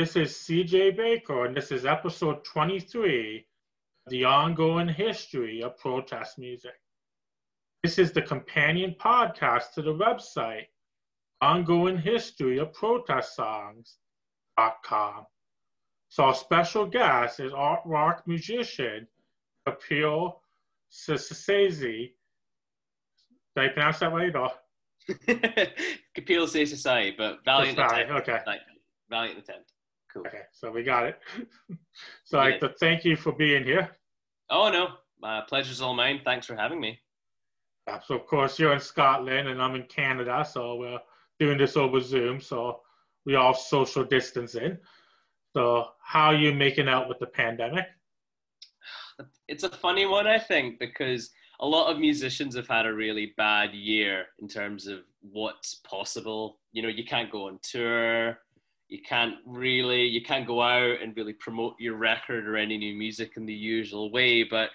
this is CJ Baker, and this is episode 23 The Ongoing History of Protest Music. This is the companion podcast to the website Ongoing History of Protest Songs.com. So, our special guest is art rock musician Kapil Sesasi. Did I pronounce that right? Or? Kapil Seshasayee, but valiant attempt. Okay. Like, valiant attempt. Cool. Okay, so we got it. so like to thank you for being here. Oh no, my pleasure's all mine. Thanks for having me. Yeah, so of course you're in Scotland and I'm in Canada, so we're doing this over Zoom. So we all social distancing. So how are you making out with the pandemic? It's a funny one, I think, because a lot of musicians have had a really bad year in terms of what's possible. You know, you can't go on tour you can't really you can't go out and really promote your record or any new music in the usual way but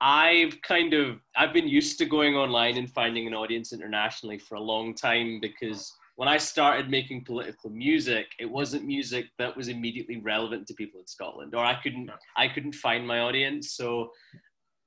i've kind of i've been used to going online and finding an audience internationally for a long time because when i started making political music it wasn't music that was immediately relevant to people in scotland or i couldn't i couldn't find my audience so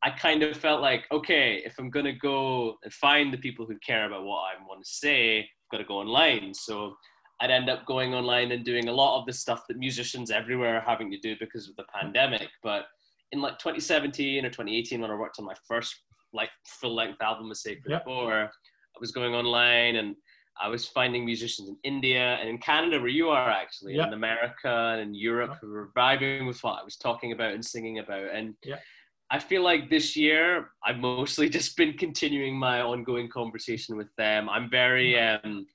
I kind of felt like, okay, if I'm going to go and find the people who care about what I want to say, I've got to go online. So I'd end up going online and doing a lot of the stuff that musicians everywhere are having to do because of the pandemic. But in like 2017 or 2018, when I worked on my first like full length album with Sacred yep. Bore, I was going online and I was finding musicians in India and in Canada, where you are actually, yep. in America and in Europe, yep. who were vibing with what I was talking about and singing about. And I feel like this year I've mostly just been continuing my ongoing conversation with them. I'm very um,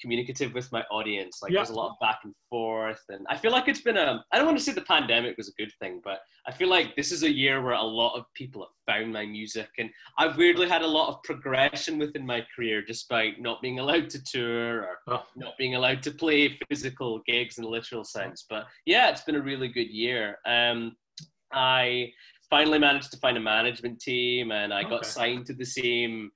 communicative with my audience. Like yeah. there's a lot of back and forth, and I feel like it's been a. I don't want to say the pandemic was a good thing, but I feel like this is a year where a lot of people have found my music, and I've weirdly had a lot of progression within my career, despite not being allowed to tour or oh. not being allowed to play physical gigs in a literal sense. But yeah, it's been a really good year. Um, I finally managed to find a management team, and I okay. got signed to the same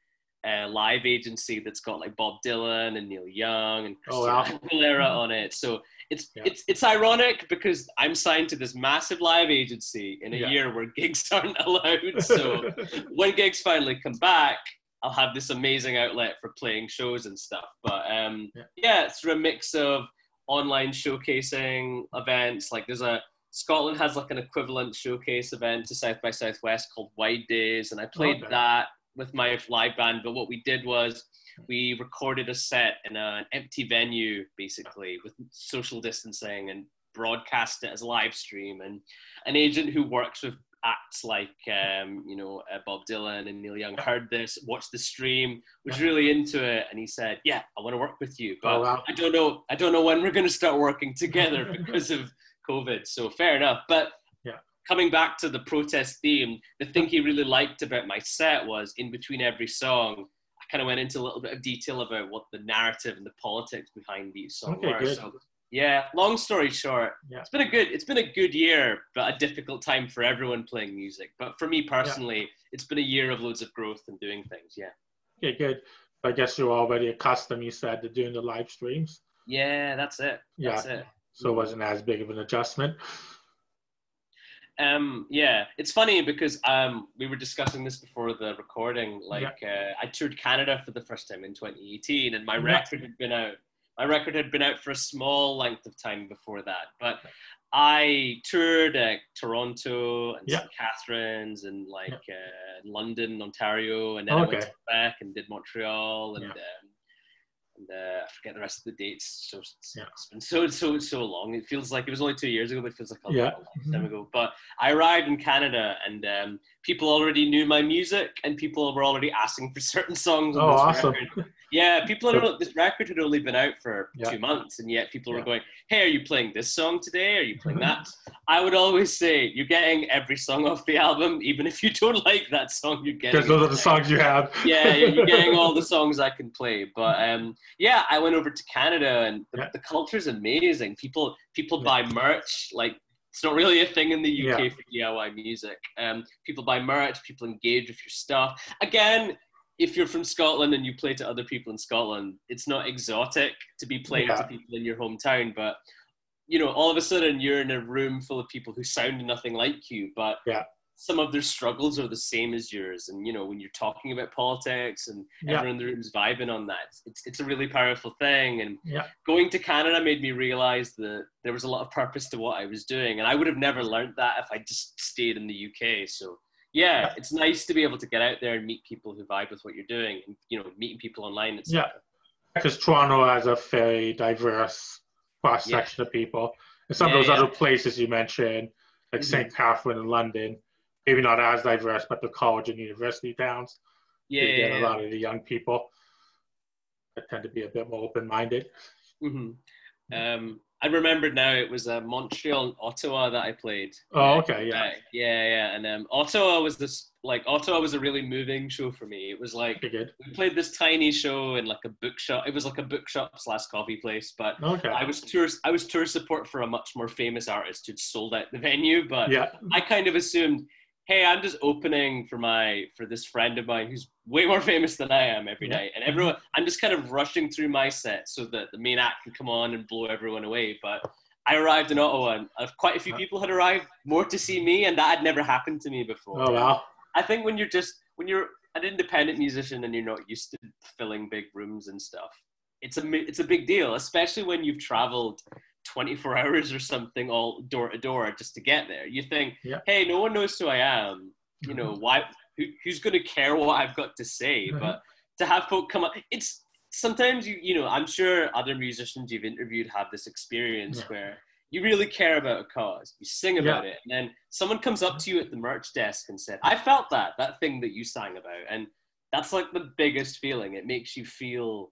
uh, live agency that's got like Bob Dylan and Neil Young and Christina oh, wow. Aguilera on it. So it's yeah. it's it's ironic because I'm signed to this massive live agency in a yeah. year where gigs aren't allowed. So when gigs finally come back, I'll have this amazing outlet for playing shows and stuff. But um, yeah. yeah, it's a mix of online showcasing events. Like there's a Scotland has like an equivalent showcase event to South by Southwest called Wide Days, and I played okay. that with my live band, but what we did was we recorded a set in an empty venue, basically with social distancing, and broadcast it as a live stream. And an agent who works with acts like um, you know uh, Bob Dylan and Neil Young heard this, watched the stream, was really into it, and he said, "Yeah, I want to work with you, but oh, wow. I don't know, I don't know when we're going to start working together because of COVID." So fair enough, but coming back to the protest theme, the thing he really liked about my set was in between every song, I kind of went into a little bit of detail about what the narrative and the politics behind these songs okay, were. So, yeah, long story short, yeah. it's been a good it's been a good year, but a difficult time for everyone playing music. But for me personally, yeah. it's been a year of loads of growth and doing things. Yeah. Okay, good. I guess you're already accustomed, you said, to doing the live streams. Yeah, that's it. That's yeah. It. So it wasn't as big of an adjustment. Um, yeah, it's funny because um, we were discussing this before the recording. Like, yeah. uh, I toured Canada for the first time in 2018, and my yeah. record had been out. My record had been out for a small length of time before that, but I toured uh, Toronto and yeah. St. Catharines and like uh, London, Ontario, and then okay. I went to Quebec and did Montreal and. Um, and uh, I forget the rest of the dates. So yeah. it's been so so so long. It feels like it was only two years ago, but it feels like a yeah. long time mm-hmm. ago. But I arrived in Canada, and um, people already knew my music, and people were already asking for certain songs. oh, awesome! Record. Yeah, people had this record had only been out for yeah. two months, and yet people yeah. were going, "Hey, are you playing this song today? Are you playing that?" I would always say, "You're getting every song off the album, even if you don't like that song. You're getting because those are the songs you have. yeah, you're getting all the songs I can play. But um, yeah, I went over to Canada, and the, yeah. the culture's amazing. People people buy merch like it's not really a thing in the UK yeah. for DIY music. Um, people buy merch, people engage with your stuff. Again, if you're from Scotland and you play to other people in Scotland, it's not exotic to be playing yeah. to people in your hometown. But you know, all of a sudden you're in a room full of people who sound nothing like you, but Yeah. Some of their struggles are the same as yours. And you know, when you're talking about politics and Yeah. everyone in the room's vibing on that, it's it's a really powerful thing. And Yeah. going to Canada made me realize that there was a lot of purpose to what I was doing, and I would have never learned that if I just stayed in the UK. So. Yeah, Yeah. it's nice to be able to get out there and meet people who vibe with what you're doing, and you know, meeting people online. Etc. Yeah. Because Toronto has a very diverse cross section of people. And some of those other places you mentioned, like Mhm. St. Catherine and London, maybe not as diverse, but they're college and university towns. Yeah, you yeah, get yeah. a lot of the young people that tend to be a bit more open minded. hmm Um, I remembered now it was uh, Montreal and Ottawa that I played. Oh, okay, yeah. Yeah, yeah. And um, Ottawa was this like Ottawa was a really moving show for me. It was like we played this tiny show in like a bookshop. It was like a bookshop slash coffee place, but Okay. I was tour I was tour support for a much more famous artist who'd sold out the venue. But yeah. I kind of assumed, hey, I'm just opening for my for this friend of mine who's way more famous than I am every Yeah. night, and everyone. I'm just kind of rushing through my set so that the main act can come on and blow everyone away. But I arrived in Ottawa, and uh, quite a few people had arrived more to see me, and that had never happened to me before. Oh, wow. I think when you're just when you're an independent musician and you're not used to filling big rooms and stuff, it's a it's a big deal, especially when you've traveled 24 hours or something all door to door just to get there. You think, Yeah. hey, no one knows who I am. You know why? Who, who's going to care what I've got to say? Mhm. But to have folk come up, it's sometimes you you know I'm sure other musicians you've interviewed have this experience Yeah. where you really care about a cause, you sing about it, and then someone comes up to you at the merch desk and said, "I felt that that thing that you sang about," and that's like the biggest feeling. It makes you feel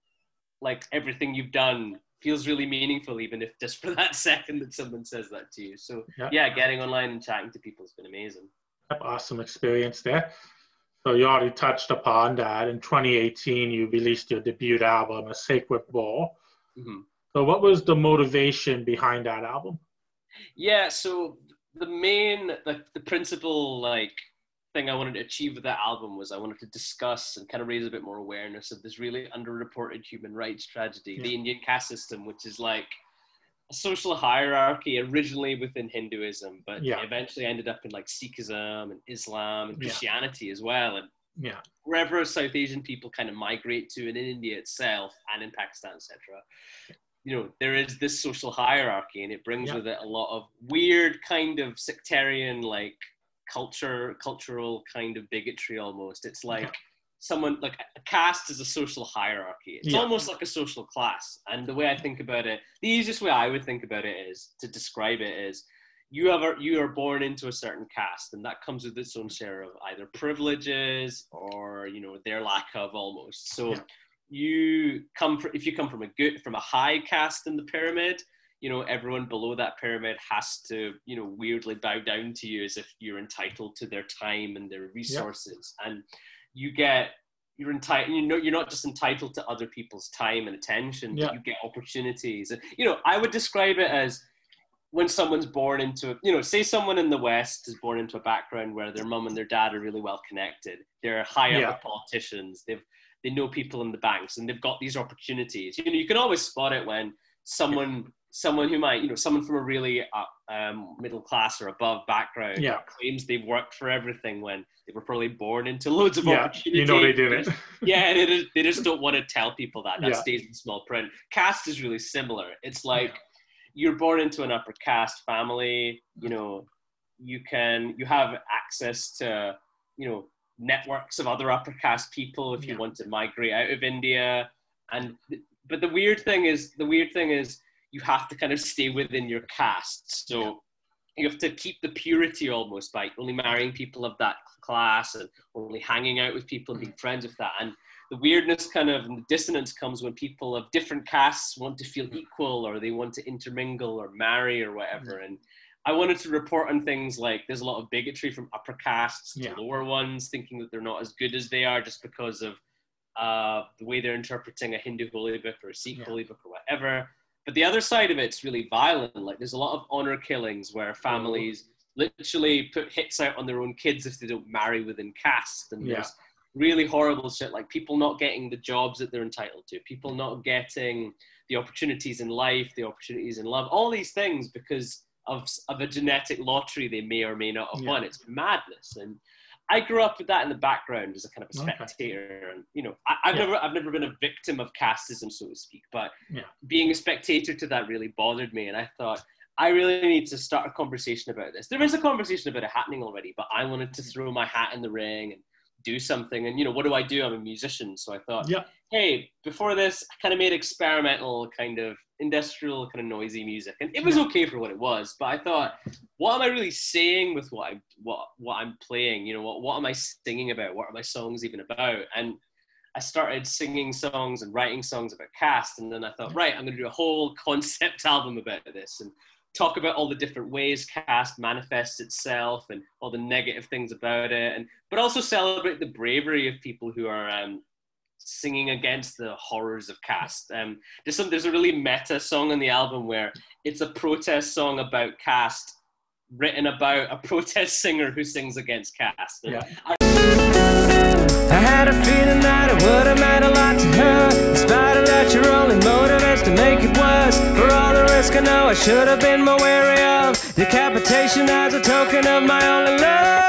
like everything you've done feels really meaningful, even if just for that second that someone says that to you. So Yeah. yeah, getting online and chatting to people has been amazing. Yep, Awesome experience there. So you already touched upon that. In 2018, you released your debut album, A Sacred Bore. Mhm. So what was the motivation behind that album? Yeah, so the main, the, the principal like thing I wanted to achieve with that album was I wanted to discuss and kind of raise a bit more awareness of this really underreported human rights tragedy, the Indian caste system, which is like a social hierarchy originally within Hinduism, but Yeah. eventually ended up in like Sikhism and Islam and Yeah. Christianity as well. And Yeah. wherever South Asian people kind of migrate to, and in India itself, and in Pakistan, etc., you know, there is this social hierarchy, and it brings Yeah. with it a lot of weird kind of sectarian, like culture, cultural kind of bigotry almost. It's like someone like a caste is a social hierarchy. It's Yeah. almost like a social class. And the way I think about it, the easiest way I would think about it is to describe it is you have a, you are born into a certain caste and that comes with its own share of either privileges or you know their lack of almost so Yeah. you come from if you come from a good from a high caste in the pyramid you know everyone below that pyramid has to you know weirdly bow down to you as if you're entitled to their time and their resources. And you get you're entitled you know you're not just entitled to other people's time and attention but you get opportunities. And you know i would describe it as when someone's born into you know say someone in the west is born into a background where their mum and their dad are really well connected. They're high up Yeah. politicians. They've they know people in the banks and they've got these opportunities. You know you can always spot it when someone someone who might you know someone from a really uh, um, middle class or above background Yeah. claims they've worked for everything when they were probably born into loads of Yeah. opportunities You know they did it. yeah, they just, they just don't want to tell people that. That Yeah. stays in small print. Caste is really similar. It's like you're born into an upper caste family. You know, you can you have access to you know networks of other upper caste people if you want to migrate out of India. And but the weird thing is the weird thing is you have to kind of stay within your caste. So you have to keep the purity almost by only marrying people of that class and only hanging out with people and being mm-hmm. friends with that. And the weirdness kind of and the dissonance comes when people of different castes want to feel mm-hmm. equal or they want to intermingle or marry or whatever. Mm-hmm. And I wanted to report on things like there's a lot of bigotry from upper castes Yeah. to lower ones, thinking that they're not as good as they are just because of uh, the way they're interpreting a Hindu holy book or a Sikh Yeah. holy book or whatever. But the other side of it's really violent. Like there's a lot of honor killings where families literally put hits out on their own kids if they don't marry within caste. And Yeah. there's really horrible shit like people not getting the jobs that they're entitled to, people not getting the opportunities in life, the opportunities in love, all these things because of, of a genetic lottery they may or may not have yeah. won. It's madness. And I grew up with that in the background as a kind of a spectator, okay. and you know, I, have yeah. never, I've never been a victim of casteism, so to speak. But yeah. being a spectator to that really bothered me, and I thought I really need to start a conversation about this. There is a conversation about it happening already, but I wanted to throw my hat in the ring and do something. And you know, what do I do? I'm a musician, so I thought, yeah. hey, before this, I kind of made experimental, kind of industrial, kind of noisy music, and it was okay for what it was. But I thought, what am I really saying with what I what what I'm playing? You know, what what am I singing about? What are my songs even about? And I started singing songs and writing songs about cast, and then I thought, right, I'm going to do a whole concept album about this and talk about all the different ways caste manifests itself and all the negative things about it, and but also celebrate the bravery of people who are um, singing against the horrors of caste. Um, there's some there's a really meta song on the album where it's a protest song about caste, written about a protest singer who sings against caste. Yeah. I, I had a feeling that it would have meant a lot to her. In spite of that, your only motive is to make it worse. For all the risk I know, I should have been more wary of decapitation as a token of my only love.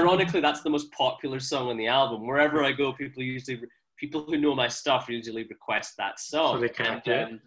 ironically, that's the most popular song on the album. Wherever I go, people usually people who know my stuff usually request that song. So they can't and, um,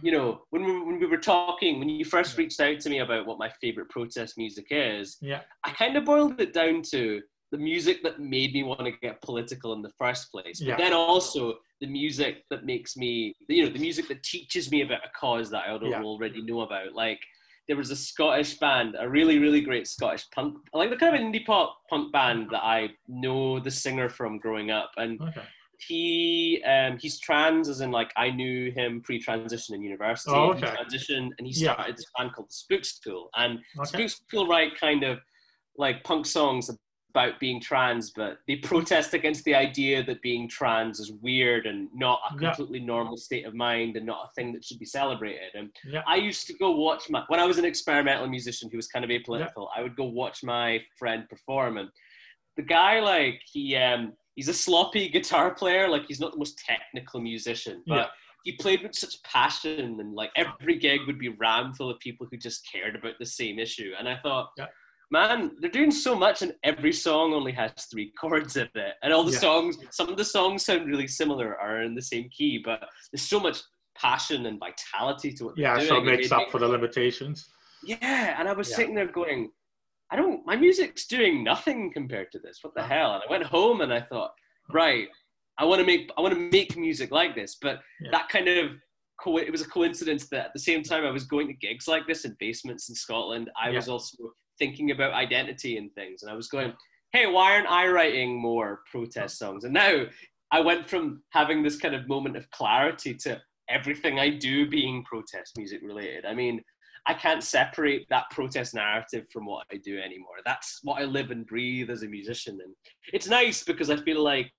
you know, when we, when we were talking, when you first reached out to me about what my favorite protest music is, yeah, I kind of boiled it down to the music that made me want to get political in the first place. But yeah. then also the music that makes me, you know, the music that teaches me about a cause that I don't yeah. already know about. Like there was a Scottish band, a really, really great Scottish punk, like the kind of indie pop punk band that I know the singer from growing up. And okay. he um, he's trans, as in like I knew him pre-transition in university. Oh, okay. He transitioned and he started Yeah. this band called the Spook School. And Okay. Spook School write kind of like punk songs about being trans, but they protest against the idea that being trans is weird and not a Yeah. completely normal state of mind and not a thing that should be celebrated. And Yeah. I used to go watch my when I was an experimental musician who was kind of apolitical. I would go watch my friend perform, and the guy like he um he's a sloppy guitar player. Like he's not the most technical musician, but Yeah. he played with such passion, and like every gig would be rammed full of people who just cared about the same issue. And I thought. Man, they're doing so much, and every song only has three chords in it. And all the Yeah. songs, some of the songs sound really similar, are in the same key, but there's so much passion and vitality to what Yeah, so it makes up for the limitations. yeah, and I was Yeah. sitting there going, I don't, my music's doing nothing compared to this. What the Uh-huh. hell? And I went home and I thought, right, I want to make, I want to make music like this. But Yeah. that kind of, co- it was a coincidence that at the same time I was going to gigs like this in basements in Scotland, I Yeah. was also thinking about identity and things. And I was going, hey, why aren't I writing more protest songs? And now I went from having this kind of moment of clarity to everything I do being protest music related. I mean, I can't separate that protest narrative from what I do anymore. That's what I live and breathe as a musician. And it's nice because I feel like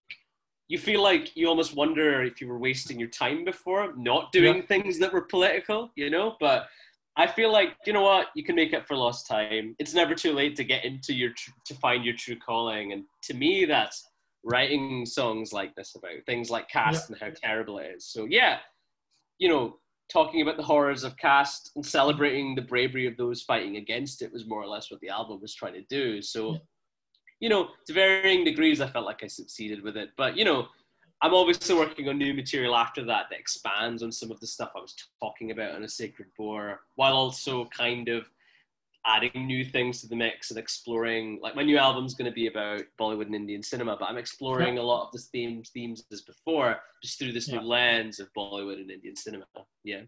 you feel like you almost wonder if you were wasting your time before not doing Yeah. things that were political, you know? But I feel like, you know what, you can make up for lost time. It's never too late to get into your, tr- to find your true calling. And to me, that's writing songs like this about things like caste and how terrible it is. So yeah, you know, talking about the horrors of caste and celebrating the bravery of those fighting against it was more or less what the album was trying to do. So, Yeah. you know, to varying degrees, I felt like I succeeded with it. But you know, I'm obviously working on new material after that that expands on some of the stuff I was talking about on a Sacred Bore, while also kind of adding new things to the mix and exploring. Like my new album's going to be about Bollywood and Indian cinema, but I'm exploring a lot of the themes themes as before, just through this Yeah. new lens of Bollywood and Indian cinema. Yeah.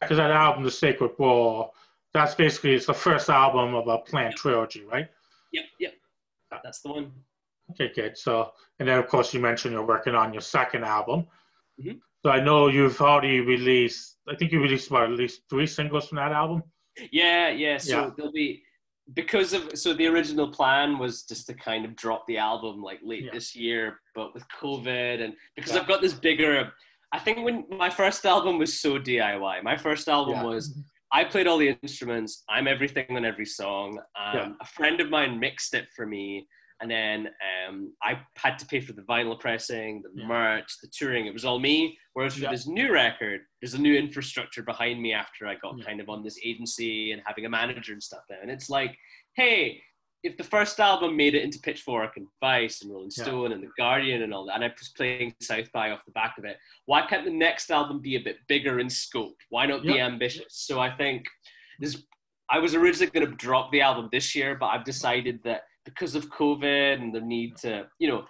Because that album, The Sacred Bore, that's basically it's the first album of a planned trilogy, right? Yep. Yep. That's the one. Okay, good. So, and then of course you mentioned you're working on your second album. Mhm. So I know you've already released. I think you released about at least three singles from that album. Yeah, yeah. So Yeah. there'll be because of so the original plan was just to kind of drop the album like late Yeah. this year, but with COVID and because Yeah. I've got this bigger. I think when my first album was so DIY. My first album was I played all the instruments. I'm everything on every song. Um. A friend of mine mixed it for me, and then um, I had to pay for the vinyl pressing, the Yeah. merch, the touring. It was all me. Whereas for Yeah. this new record, there's a new infrastructure behind me after I got Yeah. kind of on this agency and having a manager and stuff now. And it's like, hey, if the first album made it into Pitchfork and Vice and Rolling. Stone and The Guardian and all that, and I was playing South by off the back of it, why can't the next album be a bit bigger in scope? Why not be ambitious? So I think this. I was originally going to drop the album this year, but I've decided that because of COVID and the need to, you know,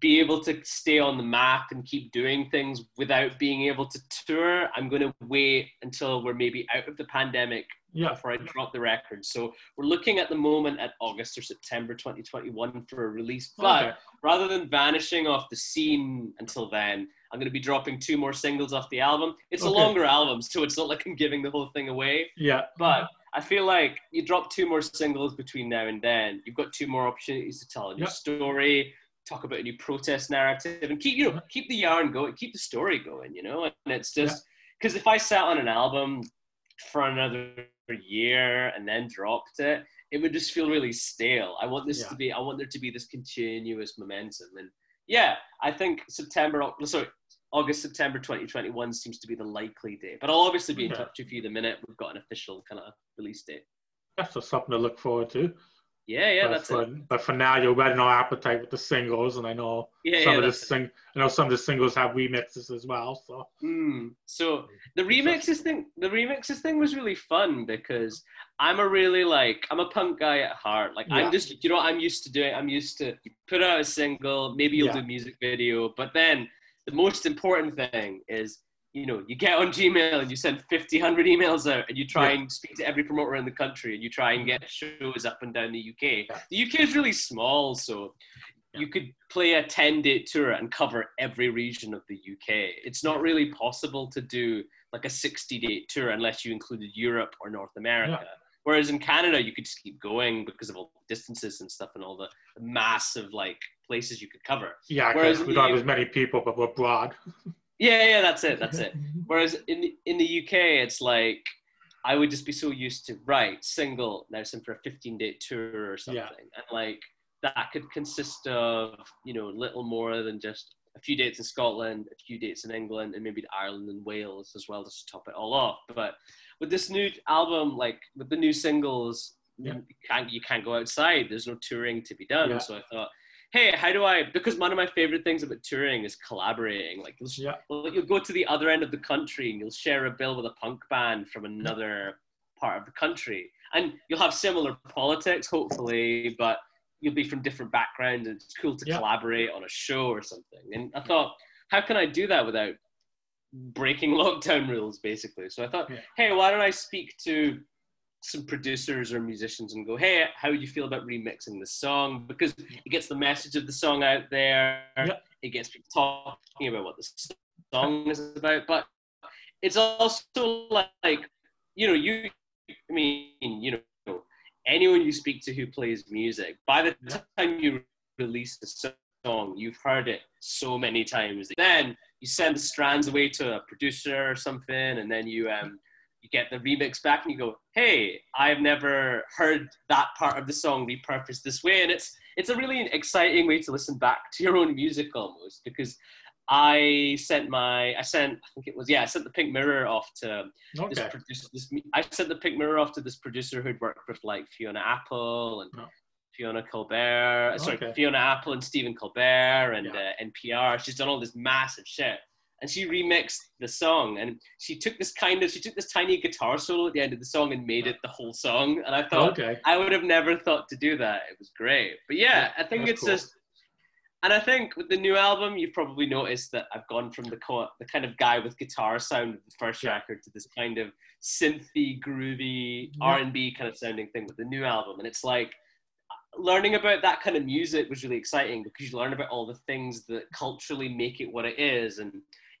be able to stay on the map and keep doing things without being able to tour, I'm going to wait until we're maybe out of the pandemic Yeah. before I drop the record. So we're looking at the moment at August or September 2021 for a release. But Okay. rather than vanishing off the scene until then, I'm going to be dropping two more singles off the album. It's a longer album, so it's not like I'm giving the whole thing away. Yeah. But I feel like you drop two more singles between now and then. You've got two more opportunities to tell a new Yep. story, talk about a new protest narrative, and keep you know keep the yarn going, keep the story going. You know, and it's just because if I sat on an album for another year and then dropped it, it would just feel really stale. I want this Yeah. to be. I want there to be this continuous momentum, and yeah, I think September. Sorry. August, September 2021 seems to be the likely date. But I'll obviously be in touch with you the minute we've got an official kind of release date. That's just something to look forward to. Yeah, yeah, but that's for, it. But for now, you're whetting our appetite with the singles, and I know Yeah, some yeah, of the sing. I know some of the singles have remixes as well. So Mm. So the remixes thing, the remixes thing was really fun because I'm a really like I'm a punk guy at heart. Like Yeah. I'm just you know I'm used to doing. I'm used to put out a single, maybe you'll do a music video, but then the most important thing is you know you get on Gmail and you send 50, 100 emails out and you try Yeah. and speak to every promoter in the country and you try and get shows up and down the UK. Yeah. The UK is really small, so you could play a 10 day tour and cover every region of the UK. It's not really possible to do like a 60 day tour unless you included Europe or North America. Whereas in Canada, you could just keep going because of all the distances and stuff and all the massive like places you could cover. yeah, Whereas because we don't have as many people, but we're broad. Yeah, yeah, that's it, that's it. Whereas in the, in the UK, it's like I would just be so used to right single now some for a 15 day tour or something, Yeah. and like that could consist of you know a little more than just a few dates in Scotland, a few dates in England, and maybe Ireland and Wales as well, just to top it all off. But with this new album, like with the new singles, Yeah. you can't you can't go outside. There's no touring to be done. Yeah. So I thought, hey, how do I? Because one of my favorite things about touring is collaborating. Like you'll, Yeah. you'll go to the other end of the country and you'll share a bill with a punk band from another part of the country, and you'll have similar politics, hopefully, but you'll be from different backgrounds. And it's cool to Yeah. collaborate on a show or something. And I thought, how can I do that without breaking lockdown rules, basically? So I thought, Yeah. hey, why don't I speak to some producers or musicians and go, hey, how do you feel about remixing the song? Because it gets the message of the song out there. Yeah. It gets people talking about what the song is about. But it's also like, you know, you, I mean, you know, anyone you speak to who plays music, by the time you release the song, you've heard it so many times. Then you send the strands away to a producer or something, and then you um, you get the remix back and you go, "Hey, I've never heard that part of the song repurposed this way," and it's it's a really exciting way to listen back to your own music almost because I sent my I sent I think it was yeah I sent the Pink Mirror off to this producer this I sent the Pink Mirror off to this producer who'd worked with like Fiona Apple and Oh. Fiona Colbert uh, sorry Okay. Fiona Apple and Stephen Colbert and Yeah. uh, NPR she's done all this massive shit and she remixed the song and she took this kind of she took this tiny guitar solo at the end of the song and made it the whole song and I thought Okay. I would have never thought to do that. It was great. But yeah, I think that's it's cool. just, and I think with the new album, you've probably noticed that I've gone from the co- the kind of guy with guitar sound of the first Yeah. record to this kind of synthy, groovy Yeah. R and B kind of sounding thing with the new album, and it's like learning about that kind of music was really exciting because you learn about all the things that culturally make it what it is, and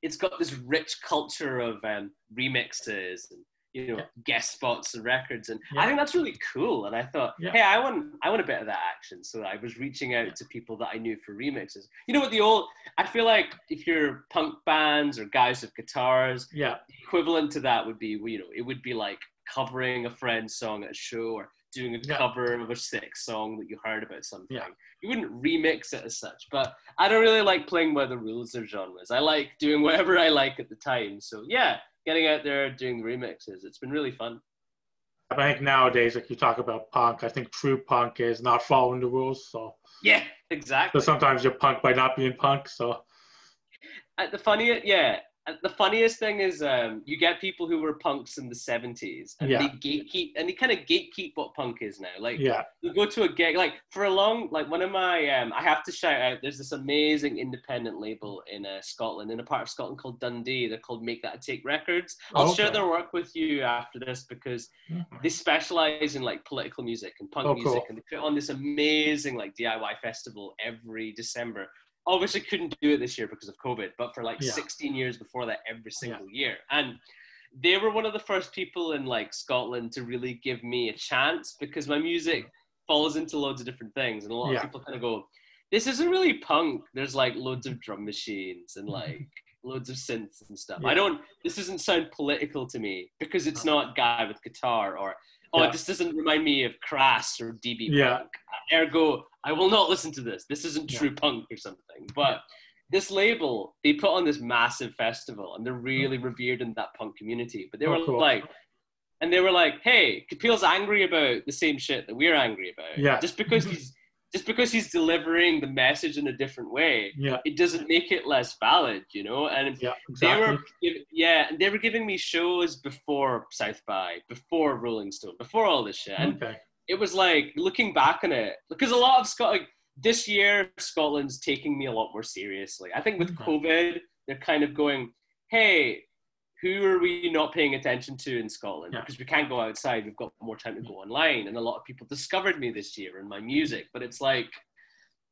it's got this rich culture of um, remixes and you know Yeah. guest spots and records, and I think that's really cool. And I thought, Yeah. hey, I want I want a bit of that action, so I was reaching out to people that I knew for remixes. You know what the old? I feel like if you're punk bands or guys with guitars, Yeah. equivalent to that would be you know it would be like covering a friend's song at a show or doing a Yeah. cover of a sick song that you heard about something. Yeah. You wouldn't remix it as such. But I don't really like playing by the rules of genres. I like doing whatever I like at the time. So yeah, getting out there doing the remixes. It's been really fun. I think nowadays, like you talk about punk, I think true punk is not following the rules. So, Yeah, exactly. so sometimes you're punk by not being punk. So, Uh, the funniest, yeah. The funniest thing is, um, you get people who were punks in the '70s, and Yeah. they gatekeep, and they kind of gatekeep what punk is now. Like, yeah, you go to a gig like for a long like one of my um i have to shout out there's this amazing independent label in uh, scotland in a part of scotland called dundee they're called make that a take records i'll share their work with you after this because they specialize in like political music and punk Oh, music cool. and they put on this amazing like diy festival every december obviously couldn't do it this year because of covid but for like Yeah. 16 years before that every single year and they were one of the first people in like Scotland to really give me a chance because my music falls into loads of different things, and a lot Yeah. of people kind of go, "This isn't really punk." There's like loads of drum machines and Mhm. like loads of synths and stuff. Yeah. I don't. This doesn't sound political to me because it's not guy with guitar or oh, Yeah. this doesn't remind me of Crass or DB Yeah. Punk. Ergo, I will not listen to this. This isn't Yeah. true punk or something. But this label, they put on this massive festival and they're hmm. really revered in that punk community. But they Oh, were cool. like, and they were like, hey, Kapil's angry about the same shit that we're angry about. Yeah. Just because he's just because he's delivering the message in a different way, yeah, it doesn't make it less valid, you know? And yeah, they exactly. were yeah, and they were giving me shows before South by, before Rolling Stone, before all this shit. And okay. It was like looking back on it because a lot of Scot like this year Scotland's taking me a lot more seriously. I think with. COVID, they're kind of going, "Hey, who are we not paying attention to in Scotland? Yeah. Because we can't go outside. We've got more time to go online." And a lot of people discovered me this year and my music. But it's like,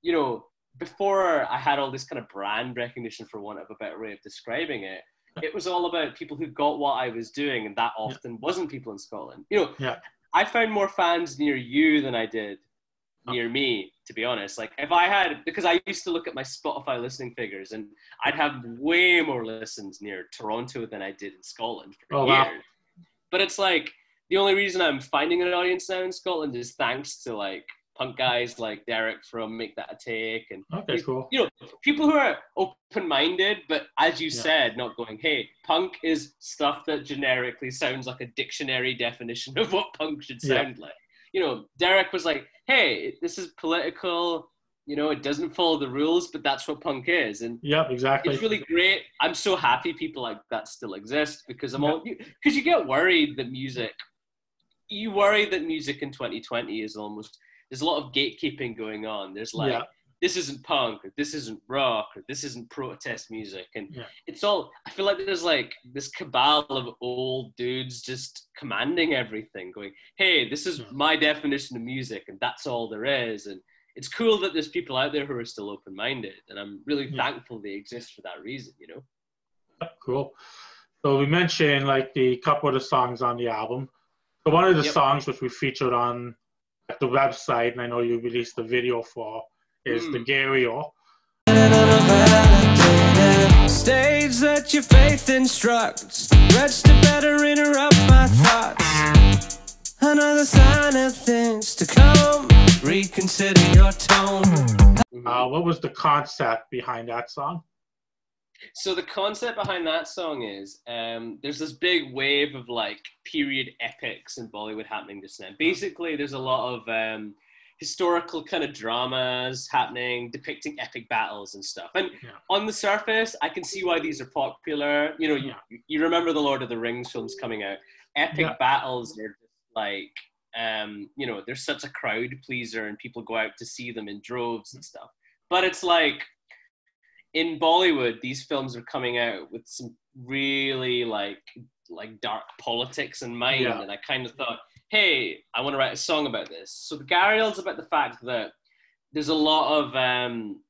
you know, before I had all this kind of brand recognition, for want of a better way of describing it. It was all about people who got what I was doing, and that often wasn't people in Scotland. You know, Yeah. I found more fans near you than I did oh. near me, to be honest. Like if I had, because I used to look at my Spotify listening figures, and I'd have way more listens near Toronto than I did in Scotland for Oh, years. wow. But it's like the only reason I'm finding an audience now in Scotland is thanks to like punk guys like Derek from Make That a Take and Okay, cool. you know, people who are open-minded, but as you Yeah. said, not going, hey, punk is stuff that generically sounds like a dictionary definition of what punk should Yeah. sound like. You know, Derek was like, hey, this is political. You know, it doesn't follow the rules, but that's what punk is, and Yeah, exactly. it's really great. I'm so happy people like that still exist because I'm all because you get worried that music. You worry that music in 2020 is almost there's a lot of gatekeeping going on. There's like Yeah. this isn't punk or this isn't rock or this isn't protest music and Yeah. it's all i feel like there's like this cabal of old dudes just commanding everything going hey this is my definition of music and that's all there is and it's cool that there's people out there who are still open-minded and i'm really Yeah. thankful they exist for that reason you know Cool. So we mentioned like the couple of the songs on the album. So one of the Yep. songs which we featured on the website, and I know you released the video for, is the Mm. Gharial. Stage that your faith instructs. Wretch to better interrupt my thoughts. Another sign of things to come. Reconsider your tone. Uh, what was the concept behind that song? So the concept behind that song is um, there's this big wave of like period epics in Bollywood happening just now. Basically, there's a lot of um, historical kind of dramas happening, depicting epic battles and stuff. And Yeah. on the surface, I can see why these are popular. You know, you, you remember the Lord of the Rings films coming out. Epic Yeah. battles are just like um, you know, they're such a crowd pleaser, and people go out to see them in droves and stuff. But it's like in Bollywood, these films are coming out with some really like like dark politics in mind, Yeah. and I kind of thought, hey, I want to write a song about this. So the Gharial's about the fact that there's a lot of um,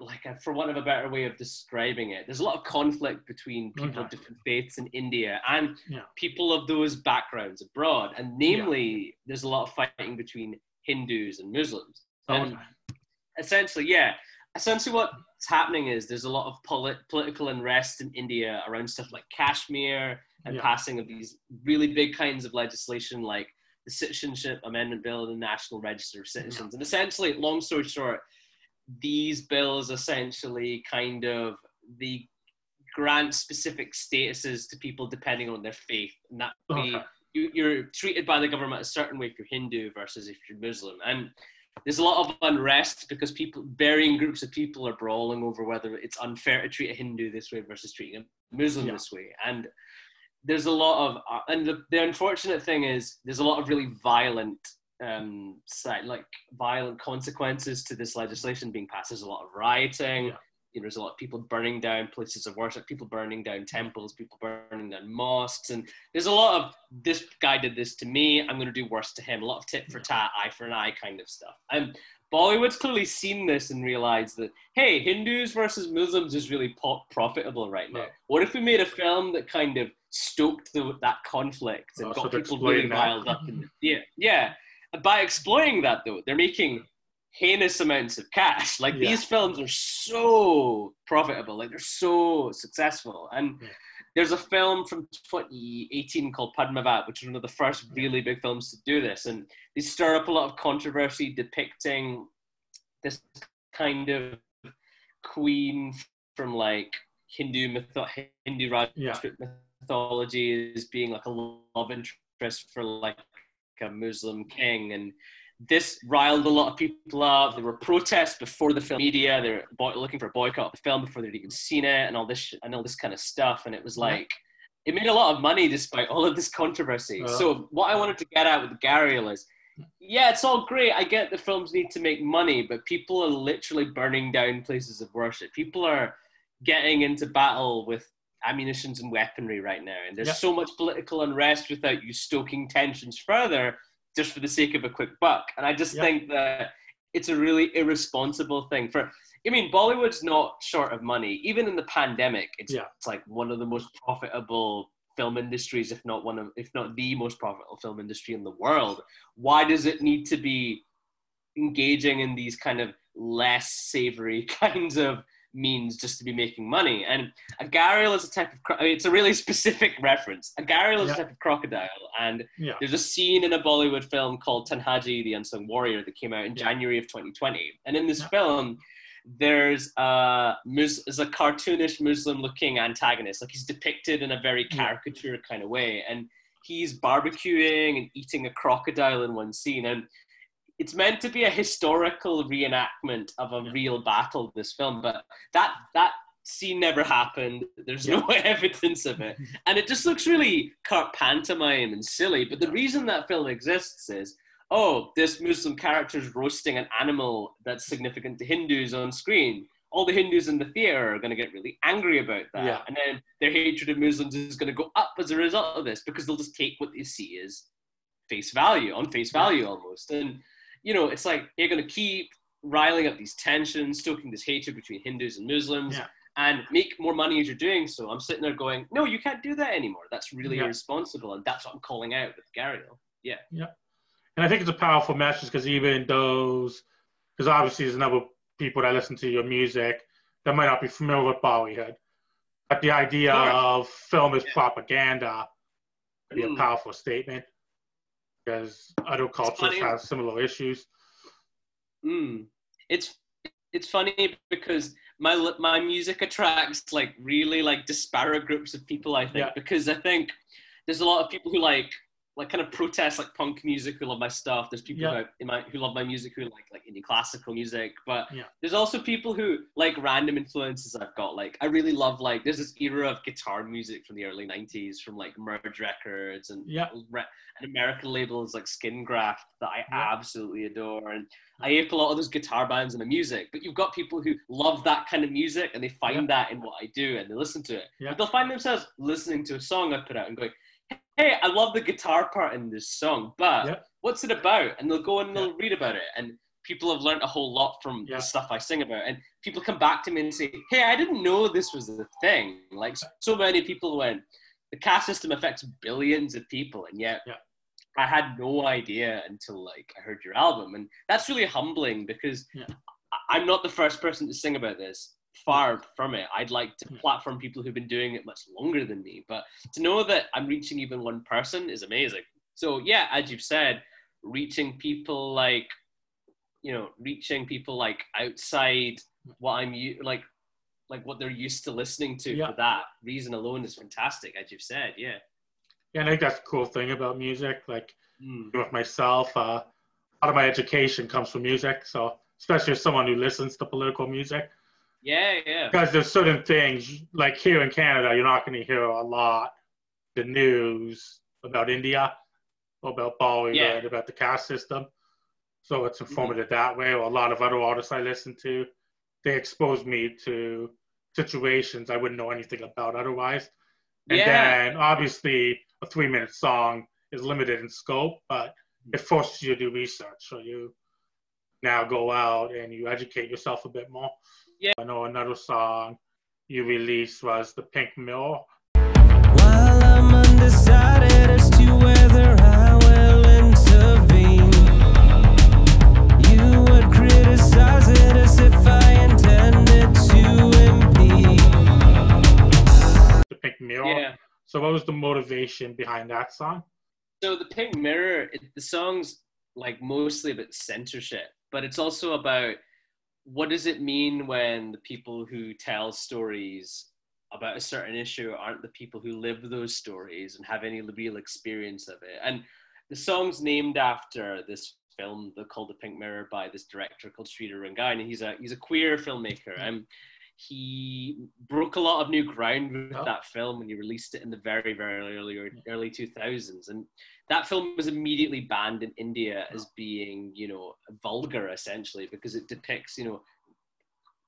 like a, for want of a better way of describing it, there's a lot of conflict between people of different faiths in India and Yeah. people of those backgrounds abroad, and namely, there's a lot of fighting between Hindus and Muslims. And Okay. essentially, yeah, essentially what's happening is there's a lot of polit- political unrest in India around stuff like Kashmir and Yeah. passing of these really big kinds of legislation like the Citizenship Amendment Bill and the National Register of Citizens. And essentially, long story short, these bills essentially kind of the grant specific statuses to people depending on their faith, and that be Okay. you, you're treated by the government a certain way if you're Hindu versus if you're Muslim, and there's a lot of unrest because people, varying groups of people, are brawling over whether it's unfair to treat a Hindu this way versus treating a Muslim Yeah. this way, and there's a lot of, uh, and the, the unfortunate thing is there's a lot of really violent um side like violent consequences to this legislation being passed there's a lot of rioting Yeah. You know, there's a lot of people burning down places of worship, people burning down temples, people burning down mosques, and there's a lot of this guy did this to me, I'm going to do worse to him. A lot of tit for tat, eye for an eye kind of stuff. And Bollywood's clearly seen this and realized that hey, Hindus versus Muslims is really po- profitable right now. Right. What if we made a film that kind of stoked the, that conflict and got people really that. riled up? And, yeah, yeah. By exploiting that though, they're making heinous amounts of cash. Like Yeah. these films are so profitable, like they're so successful. And Yeah. there's a film from 2018 called Padmavat, which is one of the first really big films to do this. And they stir up a lot of controversy depicting this kind of queen from like Hindu mytho- Hindu Yeah. Mythology as being like a love interest for like a Muslim king and this riled a lot of people up. There were protests before the film media. They were boy- looking for a boycott of the film before they'd even seen it, and all this sh- and all this kind of stuff. And it was like it made a lot of money despite all of this controversy. Uh. so what I wanted to get at with Gharial is, yeah, it's all great. I get the films need to make money, but people are literally burning down places of worship. People are getting into battle with ammunitions and weaponry right now, and there's so much political unrest without you stoking tensions further just for the sake of a quick buck. And I just think that it's a really irresponsible thing for. I mean, Bollywood's not short of money. Even in the pandemic, it's, Yeah. it's like one of the most profitable film industries, if not one of, if not the most profitable film industry in the world. Why does it need to be engaging in these kind of less savory kinds of means just to be making money? And a gharial is a type of, I mean, it's a really specific reference. A gharial is Yeah. a type of crocodile, and Yeah. there's a scene in a Bollywood film called Tanhaji, the Unsung Warrior, that came out in Yeah. January of 2020. And in this film, there's a, Mus- there's a cartoonish Muslim-looking antagonist. Like he's depicted in a very caricature kind of way, and he's barbecuing and eating a crocodile in one scene. And it's meant to be a historical reenactment of a Yeah. real battle. This film, but that that scene never happened. There's no evidence of it and it just looks really car- pantomime and silly. But the reason that film exists is, oh, this Muslim character is roasting an animal that's significant to Hindus on screen. All the Hindus in the theater are going to get really angry about that, Yeah. and then their hatred of Muslims is going to go up as a result of this because they'll just take what they see as face value, on face value almost. And you know, it's like you're going to keep riling up these tensions, stoking this hatred between Hindus and Muslims Yeah. and make more money as you're doing so. I'm sitting there going, no, you can't do that anymore. That's really Yeah. irresponsible. And that's what I'm calling out with Gharial. Yeah. Yeah. And I think it's a powerful message because even those, because obviously there's a number of people that listen to your music that might not be familiar with Bollywood, but the idea Sure. of film as Yeah. propaganda would be Mm. a powerful statement because other cultures have similar issues. Mm. It's it's funny because my my music attracts like really like disparate groups of people. I think Yeah. because I think there's a lot of people who like like kind of protest like punk music who love my stuff. There's people Yeah. who, in my, who love my music who like like indie classical music. But Yeah. there's also people who like random influences I've got. Like I really love like there's this era of guitar music from the early '90s from like Merge Records and Yeah. re- and American labels like Skin Graft that I Yeah. absolutely adore. And I ape a lot of those guitar bands and the music, but you've got people who love that kind of music and they find that in what I do and they listen to it. But they'll find themselves listening to a song I put out and going, hey, I love the guitar part in this song, but Yeah. what's it about? And they'll go and they'll read about it. And people have learned a whole lot from Yeah. the stuff I sing about. And people come back to me and say, hey, I didn't know this was the thing. Like so many people went, the caste system affects billions of people, and yet. I had no idea until like I heard your album, and that's really humbling because. I'm not the first person to sing about this. Far from it. I'd like to platform people who've been doing it much longer than me, but to know that I'm reaching even one person is amazing. So yeah, as you've said, reaching people like, you know, reaching people like outside what I'm like, like what they're used to listening to Yeah. for that reason alone is fantastic, as you've said. Yeah. Yeah, I think that's the cool thing about music. Like Mm. with myself, uh, a lot of my education comes from music. So especially as someone who listens to political music, Yeah, yeah. because there's certain things like here in Canada, you're not going to hear a lot the news about India, about Bollywood, Yeah. about the caste system. So it's mm-hmm. informative that way. Or a lot of other artists I listen to, they expose me to situations I wouldn't know anything about otherwise. And Yeah. then obviously a three minute song is limited in scope, but mm-hmm. it forces you to do research. So you now go out and you educate yourself a bit more. Yeah. I know another song you released was The Pink Mirror. While I'm undecided as to whether I will intervene, you would criticize it as if I intended to impede. The Pink Mirror. Yeah. So what was the motivation behind that song? So the Pink Mirror, it, the song's like mostly about censorship, but it's also about what does it mean when the people who tell stories about a certain issue aren't the people who live those stories and have any real experience of it. And the song's named after this film called The Pink Mirror by this director called Sridhar Rangayan. And he's a he's a queer filmmaker. And um, he broke a lot of new ground with Oh. that film when he released it in the very, very early early 2000s. And that film was immediately banned in India as being, you know, vulgar essentially because it depicts, you know,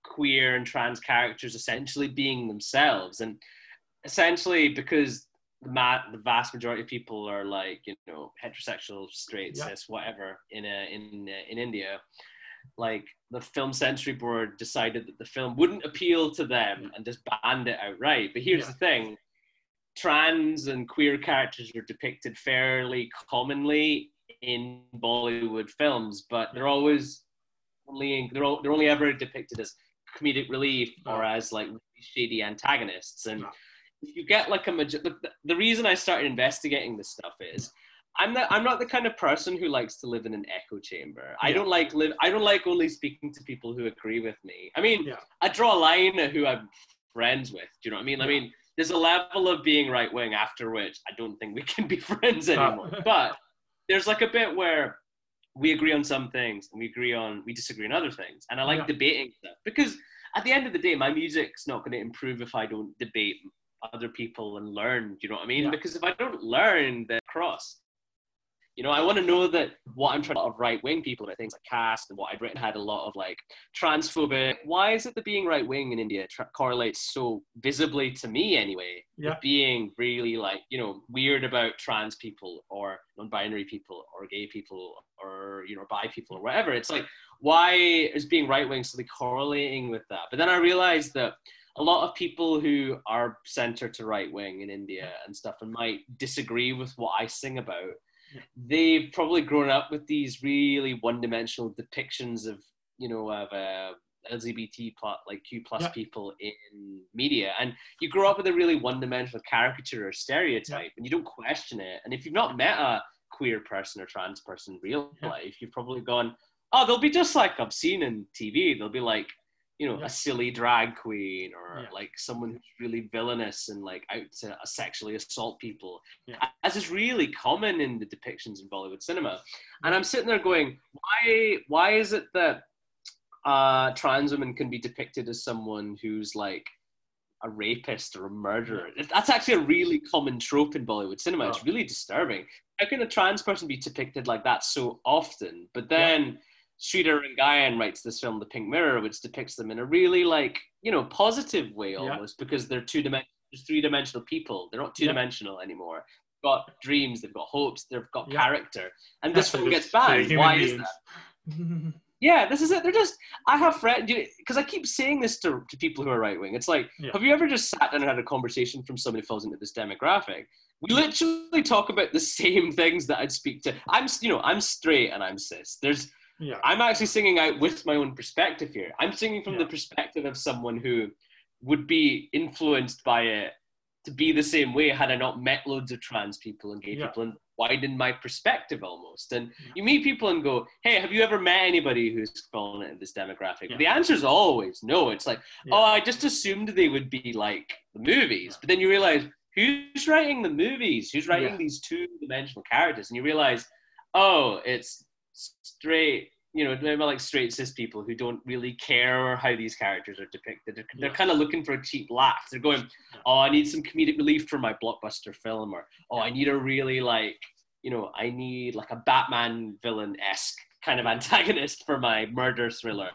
queer and trans characters essentially being themselves. And essentially because the, ma- the vast majority of people are like, you know, heterosexual, straight, Yeah. cis, whatever in, a, in, uh, in India, like the film censory board decided that the film wouldn't appeal to them and just banned it outright. But here's Yeah. the thing trans and queer characters are depicted fairly commonly in Bollywood films, but they're always only they're, all, they're only ever depicted as comedic relief or as like shady antagonists. And if you get like a the, the reason I started investigating this stuff is I'm not I'm not the kind of person who likes to live in an echo chamber. I don't like live I don't like only speaking to people who agree with me. I mean, Yeah. I draw a line at who I'm friends with. Do you know what I mean? I mean, there's a level of being right wing after which I don't think we can be friends anymore. but there's like a bit where we agree on some things and we agree on we disagree on other things. And I like Yeah. debating stuff because at the end of the day, my music's not going to improve if I don't debate other people and learn. Do you know what I mean? Yeah. Because if I don't learn, then cross. You know, I want to know that what I'm trying to of right wing people about things like caste and what I'd written had a lot of like transphobic. Why is it that being right wing in India tra- correlates so visibly to me anyway? Yeah. With being really like you know weird about trans people or non-binary people or gay people or you know bi people or whatever. It's like why is being right wing suddenly correlating with that? But then I realized that a lot of people who are center to right wing in India and stuff and might disagree with what I sing about, they've probably grown up with these really one-dimensional depictions of you know of uh, LGBT plus like Q plus Yeah. people in media, and you grow up with a really one-dimensional caricature or stereotype, and you don't question it. And if you've not met a queer person or trans person in real Yeah. life, you've probably gone, oh, they'll be just like I've seen in TV. They'll be like you know, Yeah. a silly drag queen or Yeah. like someone who's really villainous and like out to sexually assault people, Yeah. as is really common in the depictions in Bollywood cinema. And I'm sitting there going, why? Why is it that uh, trans women can be depicted as someone who's like a rapist or a murderer? That's actually a really common trope in Bollywood cinema. It's Oh. really disturbing. How can a trans person be depicted like that so often? But then. Sridhar Rangayan writes this film, The Pink Mirror, which depicts them in a really like you know positive way Yeah. almost because they're two dimensional, three dimensional people. They're not two dimensional anymore. They've got dreams, they've got hopes, they've got Yeah. character, and this film gets banned. Why is that? Yeah, this is it. They're just. I have friends because I keep saying this to, to people who are right wing. It's like, Yeah. have you ever just sat down and had a conversation from somebody who falls into this demographic? We literally talk about the same things that I'd speak to. I'm, you know, I'm straight and I'm cis. There's yeah. I'm actually singing out with my own perspective here. I'm singing from the perspective of someone who would be influenced by it to be the same way had I not met loads of trans people and gay Yeah. people and widened my perspective almost. And you meet people and go, hey, have you ever met anybody who's fallen into this demographic? Yeah. The answer is always no. It's like, Yeah. oh, I just assumed they would be like the movies. But then you realize who's writing the movies? Who's writing Yeah. these two dimensional characters? And you realize, oh, it's straight. You know, maybe like straight cis people who don't really care how these characters are depicted. They're, they're kind of looking for a cheap laugh. They're going, oh, I need some comedic relief for my blockbuster film, or oh, I need a really like, you know, I need like a Batman villain esque kind of antagonist for my murder thriller.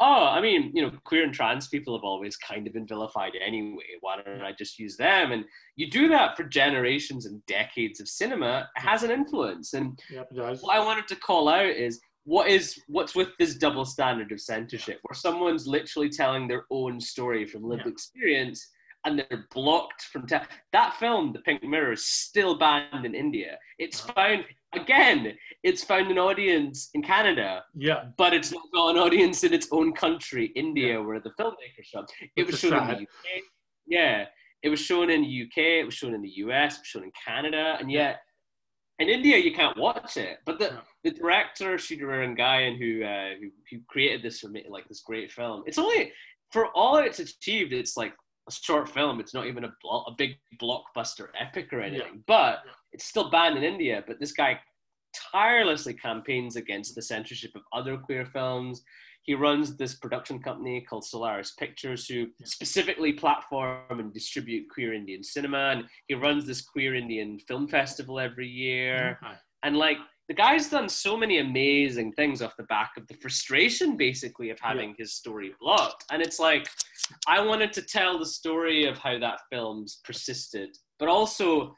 Oh, I mean, you know, queer and trans people have always kind of been vilified anyway. Why don't I just use them? And you do that for generations and decades of cinema. It has an influence. And Yep, what I wanted to call out is what is what's with this double standard of censorship, where someone's literally telling their own story from lived Yeah. experience, and they're blocked from te- that film. The Pink Mirror is still banned in India. It's Uh-huh. found again. It's found an audience in Canada, Yeah, but it's not got an audience in its own country, India, where the filmmaker's from. It was shown in the UK. Yeah, it was shown in the UK. It was shown in the US. It was shown in Canada, and yet in India you can't watch it. But the, Yeah. the director Sridhar Rangayan, who, uh, who who created this for me, like this great film, it's only for all it's achieved. It's like a short film. It's not even a blo- a big blockbuster epic or anything. But Yeah. it's still banned in India. But this guy tirelessly campaigns against the censorship of other queer films. He runs this production company called Solaris Pictures, who specifically platform and distribute queer Indian cinema. And he runs this queer Indian film festival every year. Hi. And like the guy's done so many amazing things off the back of the frustration, basically, of having his story blocked. And it's like, I wanted to tell the story of how that film's persisted, but also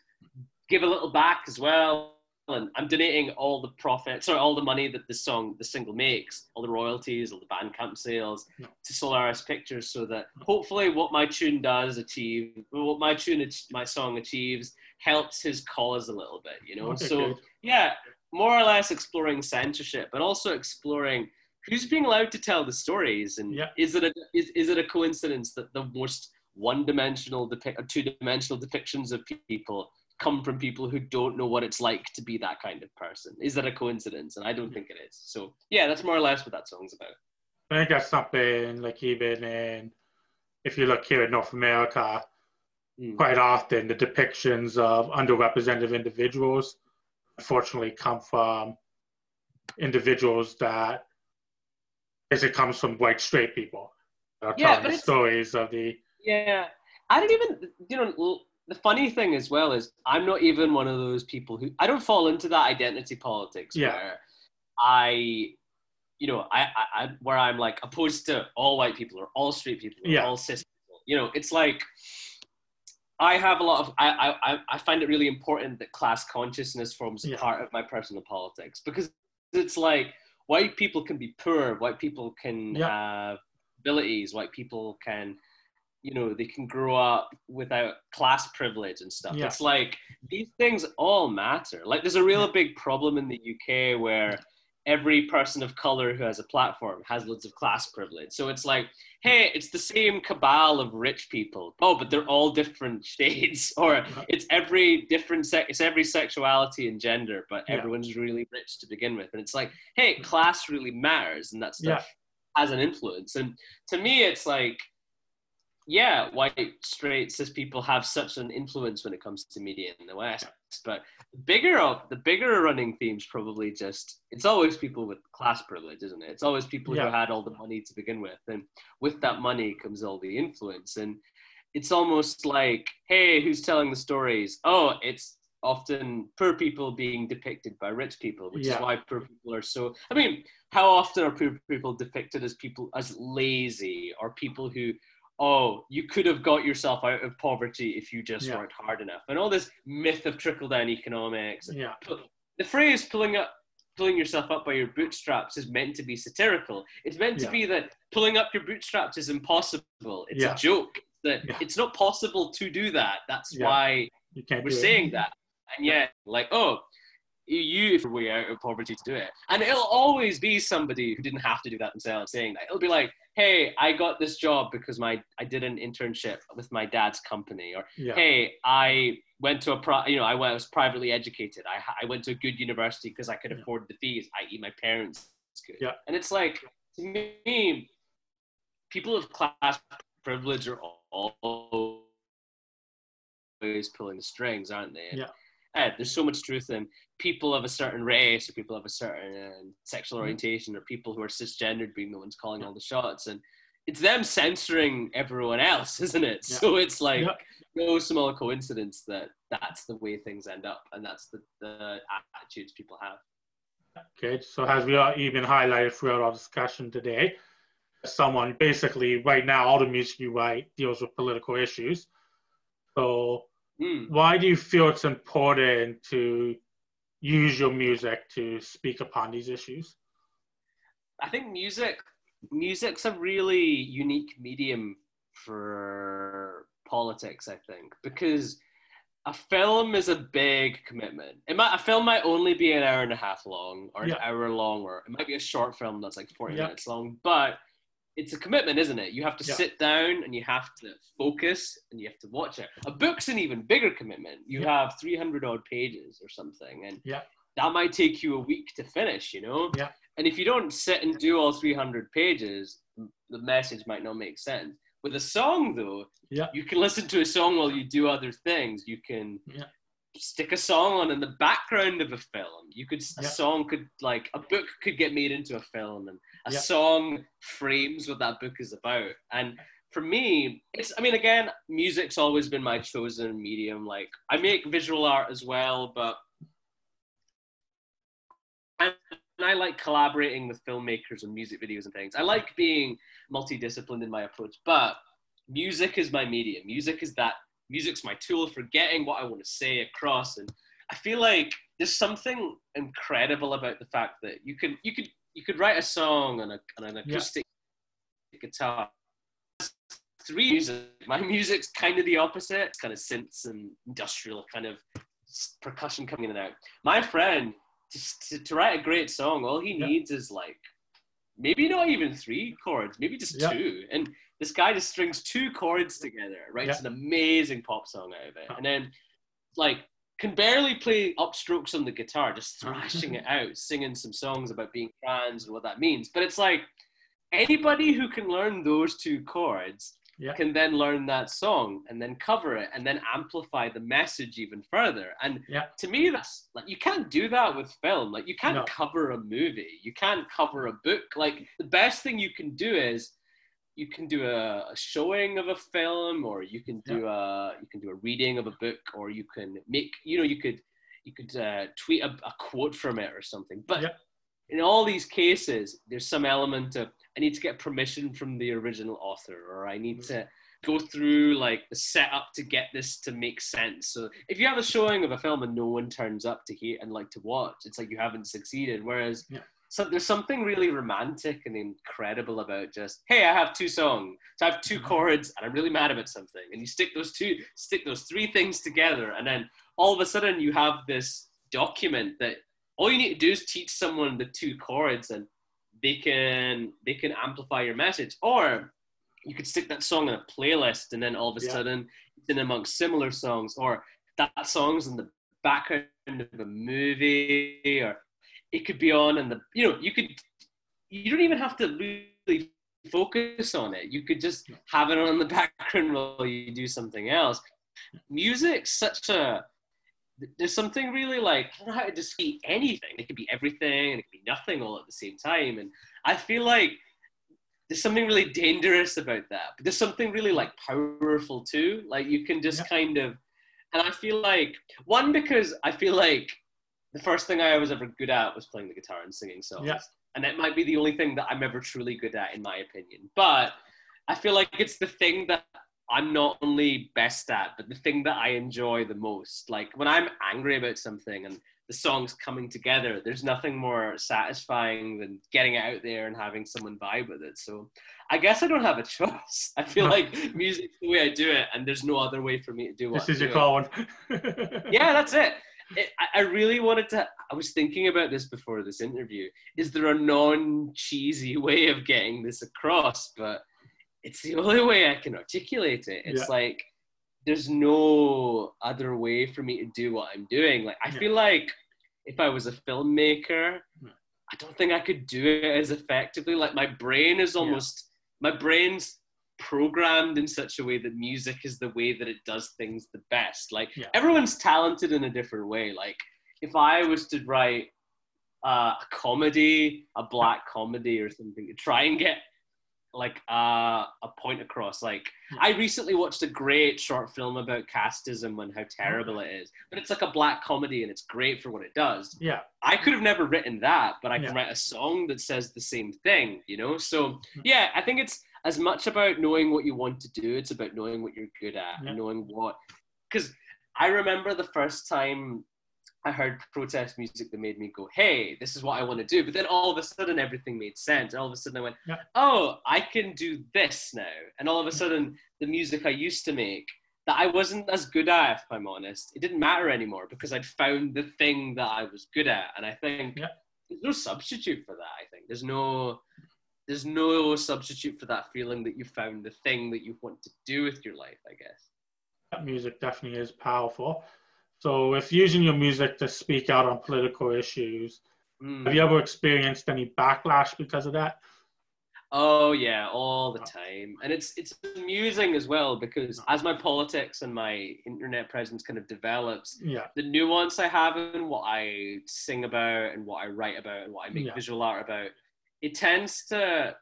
give a little back as well. And I'm donating all the profits or all the money that the song, the single makes, all the royalties, all the Bandcamp sales to Solaris Pictures, so that hopefully what my tune does achieve, what my tune, my song achieves, helps his cause a little bit. You know, Okay, so yeah, more or less exploring censorship, but also exploring who's being allowed to tell the stories, and Yeah. is it a is, is it a coincidence that the most one-dimensional depict or two-dimensional depictions of people come from people who don't know what it's like to be that kind of person? Is that a coincidence? And I don't think it is. So yeah, that's more or less what that song's about. I think that's something like even in, if you look here in North America, Mm. quite often the depictions of underrepresented individuals unfortunately come from individuals that it comes from white straight people that are Yeah, telling the stories of the Yeah, I don't even. You know, the funny thing as well is I'm not even one of those people who I don't fall into that identity politics Yeah. where I, you know, I, I, I where I'm like opposed to all white people or all straight people or Yeah. all cis people. You know, it's like I have a lot of. I, I, I- find it really important that class consciousness forms a Yeah. part of my personal politics because it's like white people can be poor, white people can Yeah. have abilities, white people can, you know, they can grow up without class privilege and stuff. Yeah. It's like these things all matter. Like there's a real big problem in the UK where every person of color who has a platform has loads of class privilege. So it's like, hey, it's the same cabal of rich people. Oh, but they're all different shades. Or it's every different sex, it's every sexuality and gender, but Yeah. everyone's really rich to begin with. And it's like, hey, class really matters, and that stuff has an influence. And to me, it's like, yeah, white, straight, cis people have such an influence when it comes to media in the West. But bigger of the bigger running themes probably just it's always people with class privilege, isn't it? It's always people Yeah. who had all the money to begin with, and with that money comes all the influence. And it's almost like, hey, who's telling the stories? Oh, it's often poor people being depicted by rich people, which Yeah. is why poor people are so. I mean, how often are poor people depicted as people as lazy or people who oh you could have got yourself out of poverty if you just Yeah. weren't hard enough and all this myth of trickle down economics yeah the phrase pulling up pulling yourself up by your bootstraps is meant to be satirical it's meant to Yeah. be that pulling up your bootstraps is impossible it's Yeah. a joke that it's not possible to do that that's why we're it. saying that and yet like oh you if way out of poverty to do it. And it'll always be somebody who didn't have to do that themselves saying that. It'll be like, hey, I got this job because my I did an internship with my dad's company, or Yeah. hey, I went to a pri- you know I was privately educated. I I went to a good university because I could Yeah. afford the fees, i.e. my parents could. Yeah. And it's like to me, people of class privilege are always pulling the strings, aren't they? Yeah. Ed, there's so much truth in people of a certain race or people of a certain uh, sexual Mhm. orientation or people who are cisgendered being the ones calling all the shots and it's them censoring everyone else isn't it Yeah. so it's like Yeah. no small coincidence that that's the way things end up and that's the, the attitudes people have Okay, so as we are even highlighted throughout our discussion today, someone basically right now all the music you write deals with political issues. So Hmm. why do you feel it's important to use your music to speak upon these issues? I think music music's a really unique medium for politics, I think, because a film is a big commitment. It might a film might only be an hour and a half long or an Yeah. hour long, or it might be a short film that's like 40 Yeah. minutes long, but it's a commitment, isn't it? You have to Yeah. sit down and you have to focus and you have to watch it. A book's an even bigger commitment. You Yeah. have 300 odd pages or something, and Yeah. that might take you a week to finish, you know? Yeah. And if you don't sit and do all 300 pages, the message might not make sense. With a song, though, Yeah. you can listen to a song while you do other things. You can Yeah. stick a song on in the background of a film. You could a song could like a book could get made into a film, and a Yeah. song frames what that book is about. And for me, it's I mean, again, music's always been my chosen medium. Like I make visual art as well, but and I like collaborating with filmmakers and music videos and things. I like being multidisciplined in my approach, but music is my medium. Music is that music's my tool for getting what I want to say across. And I feel like there's something incredible about the fact that you can you could you could write a song on, a, on an Yeah. acoustic guitar. Three music. My music's kind of the opposite. It's kind of synths and industrial kind of percussion coming in and out. My friend, just to, to write a great song, all he Yeah. needs is like maybe not even three chords, maybe just Yeah. two. And this guy just strings two chords together, writes Yeah. an amazing pop song out of it, and then like can barely play upstrokes on the guitar, just thrashing it out, singing some songs about being trans and what that means. But it's like anybody who can learn those two chords Yeah. can then learn that song and then cover it and then amplify the message even further. And Yeah. to me, that's like you can't do that with film. Like you can't No. cover a movie, you can't cover a book. Like the best thing you can do is you can do a, a showing of a film or you can do a you can do a reading of a book or you can make you know you could you could uh, tweet a, a quote from it or something. But Yeah. in all these cases there's some element of i need to get permission from the original author or i need to go through like the setup to get this to make sense. So if you have a showing of a film and no one turns up to hear and like to watch it's like you haven't succeeded. Whereas Yeah. So there's something really romantic and incredible about just hey i have two songs so i have 2 Mhm. chords and i'm really mad about something and you stick those two stick those three things together and then all of a sudden you have this document that all you need to do is teach someone the two chords and they can they can amplify your message or you could stick that song in a playlist and then all of a Yeah. sudden it's in amongst similar songs or that song's in the background of a movie or it could be on and the you know you could you don't even have to really focus on it you could just have it on in the background while you do something else music's such a there's something really like I don't know how to describe anything. It could be everything and it could be nothing all at the same time. And I feel like there's something really dangerous about that. But there's something really like powerful too. Like you can just Yeah. kind of and I feel like one because I feel like the first thing I was ever good at was playing the guitar and singing songs. Yeah. And that might be the only thing that I'm ever truly good at in my opinion. But I feel like it's the thing that I'm not only best at, but the thing that I enjoy the most. Like when I'm angry about something and the song's coming together, there's nothing more satisfying than getting it out there and having someone vibe with it. So I guess I don't have a choice. I feel No. like music's the way I do it, and there's no other way for me to do what this is your calling. Yeah, that's it. It, I- really wanted to. I was thinking about this before this interview. Is there a non-cheesy way of getting this across? But it's the only way I can articulate it. It's Yeah. like there's no other way for me to do what I'm doing. Like I Yeah. feel like if I was a filmmaker, Yeah. I don't think I could do it as effectively. Like my brain is Yeah. almost my brain's programmed in such a way that music is the way that it does things the best. Like Yeah. everyone's talented in a different way. Like if I was to write uh, a comedy, a black comedy or something, to try and get like uh, a point across. Like I recently watched a great short film about casteism and how terrible it is, but it's like a black comedy and it's great for what it does. Yeah. I could have never written that, but I can Yeah. write a song that says the same thing, you know? So, Mm-hmm. yeah, I think it's as much about knowing what you want to do, it's about knowing what you're good at, Yeah. knowing what. Because I remember the first time I heard protest music that made me go, hey, this is what I want to do. But then all of a sudden, everything made sense. And all of a sudden, I went, Yeah. oh, I can do this now. And all of a sudden, the music I used to make that I wasn't as good at, if I'm honest, it didn't matter anymore because I'd found the thing that I was good at. And I think Yeah. there's no substitute for that. I think there's no there's no substitute for that feeling that you found the thing that you want to do with your life. I guess. That music definitely is powerful. So, if using your music to speak out on political issues, Mm. have you ever experienced any backlash because of that? Oh yeah, all the time, and it's it's amusing as well because as my politics and my internet presence kind of develops, Yeah. the nuance I have in what I sing about and what I write about and what I make Yeah. visual art about, it tends to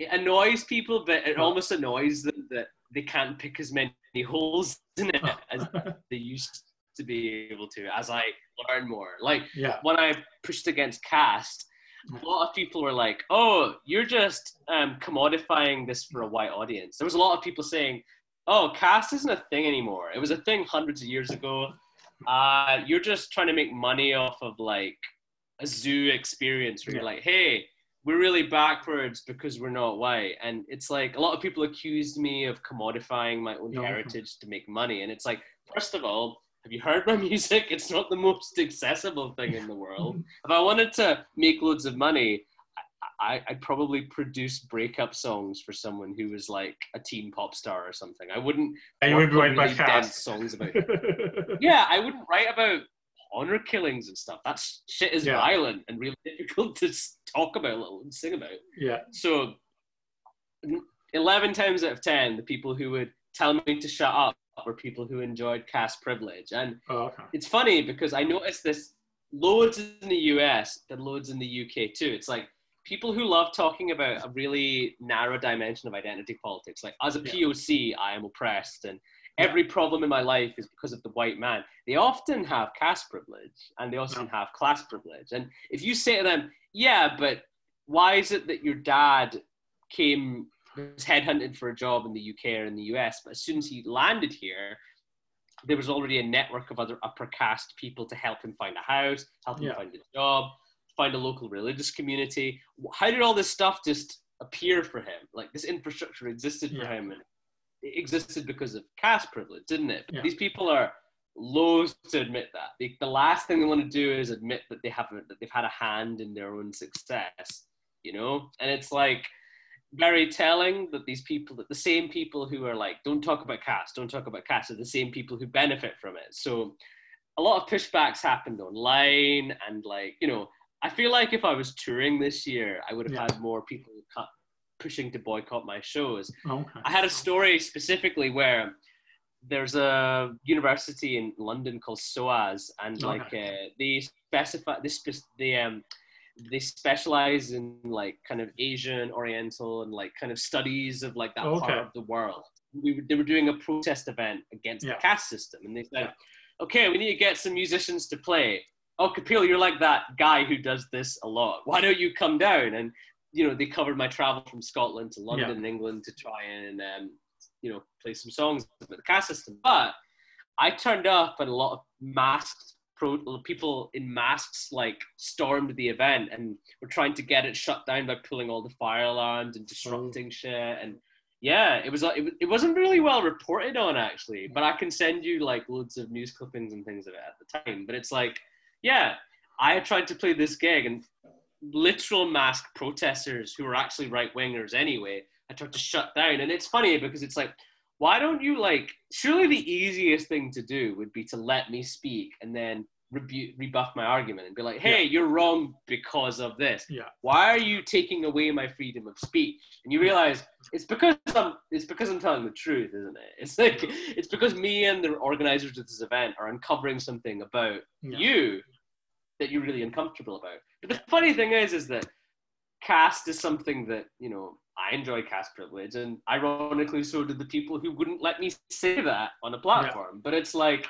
it annoys people, but it almost annoys them that they can't pick as many holes in it as they used to be able to as I learn more. Like yeah. when I pushed against caste, a lot of people were like, "Oh, you're just um, commodifying this for a white audience." There was a lot of people saying, "Oh, caste isn't a thing anymore. It was a thing hundreds of years ago. Uh, you're just trying to make money off of like a zoo experience where you're like, hey." We're really backwards because we're not white, and it's like a lot of people accused me of commodifying my own heritage to make money, and it's like, first of all, have you heard my music? It's not the most accessible thing in the world if I wanted to make loads of money, I, I'd probably produce breakup songs for someone who was like a teen pop star or something. I wouldn't And you would write really songs about. yeah, I wouldn't write about honor killings and stuff. That shit is Yeah. violent and really difficult to talk about and sing about. yeah. So, 11 times out of 10, the people who would tell me to shut up were people who enjoyed caste privilege. And Oh, okay. it's funny because I noticed this loads in the US, but loads in the UK too. It's like people who love talking about a really narrow dimension of identity politics. Like as a. POC, I am oppressed, and every problem in my life is because of the white man. They often have caste privilege, and they Yeah. have class privilege. And if you say to them, "Yeah, but why is it that your dad came?" was headhunted for a job in the UK or in the US, but as soon as he landed here, there was already a network of other upper caste people to help him find a house, help him Yeah. find a job, find a local religious community. How did all this stuff just appear for him? Like this infrastructure existed for Yeah. him, and existed because of caste privilege, didn't it? Yeah. These people are loath to admit that. They, the last thing they want to do is admit that they haven't that they've had a hand in their own success. You know, and it's like very telling that these people, that the same people who are like, don't talk about caste, don't talk about caste, are the same people who benefit from it. So a lot of pushbacks happened online, and like, you know, I feel like if I was touring this year, I would have Yeah. had more people cut, pushing to boycott my shows. Okay. I had a story specifically where there's a university in London called SOAS, and like uh, they specify this they um they specialize in like kind of Asian, Oriental, and like kind of studies of like that Okay. part of the world. We were, they were doing a protest event against Yeah. the caste system, and they said. "Okay, we need to get some musicians to play." Oh, Kapil, you're like that guy who does this a lot. Why don't you come down? And you know, they covered my travel from Scotland to London Yeah. and England to try and um, you know play some songs about the caste system. But I turned up and a lot of masked pro people in masks like stormed the event and were trying to get it shut down by pulling all the fire alarms and disrupting shit and yeah, it was. It, it wasn't really well reported on actually, but I can send you like loads of news clippings and things of it at the time. But it's like, yeah, I tried to play this gig and literal mask protesters who were actually right wingers anyway. I tried to shut down, and it's funny because it's like, why don't you like? Surely the easiest thing to do would be to let me speak and then rebu- rebuff my argument and be like, hey, Yeah. you're wrong because of this. Yeah. Why are you taking away my freedom of speech? And you realize it's because I'm it's because I'm telling the truth, isn't it? It's like it's because me and the organizers of this event are uncovering something about Yeah. you that you're really uncomfortable about. But the funny thing is, is that caste is something that you know I enjoy caste privilege, and ironically, so did the people who wouldn't let me say that on a platform. But it's like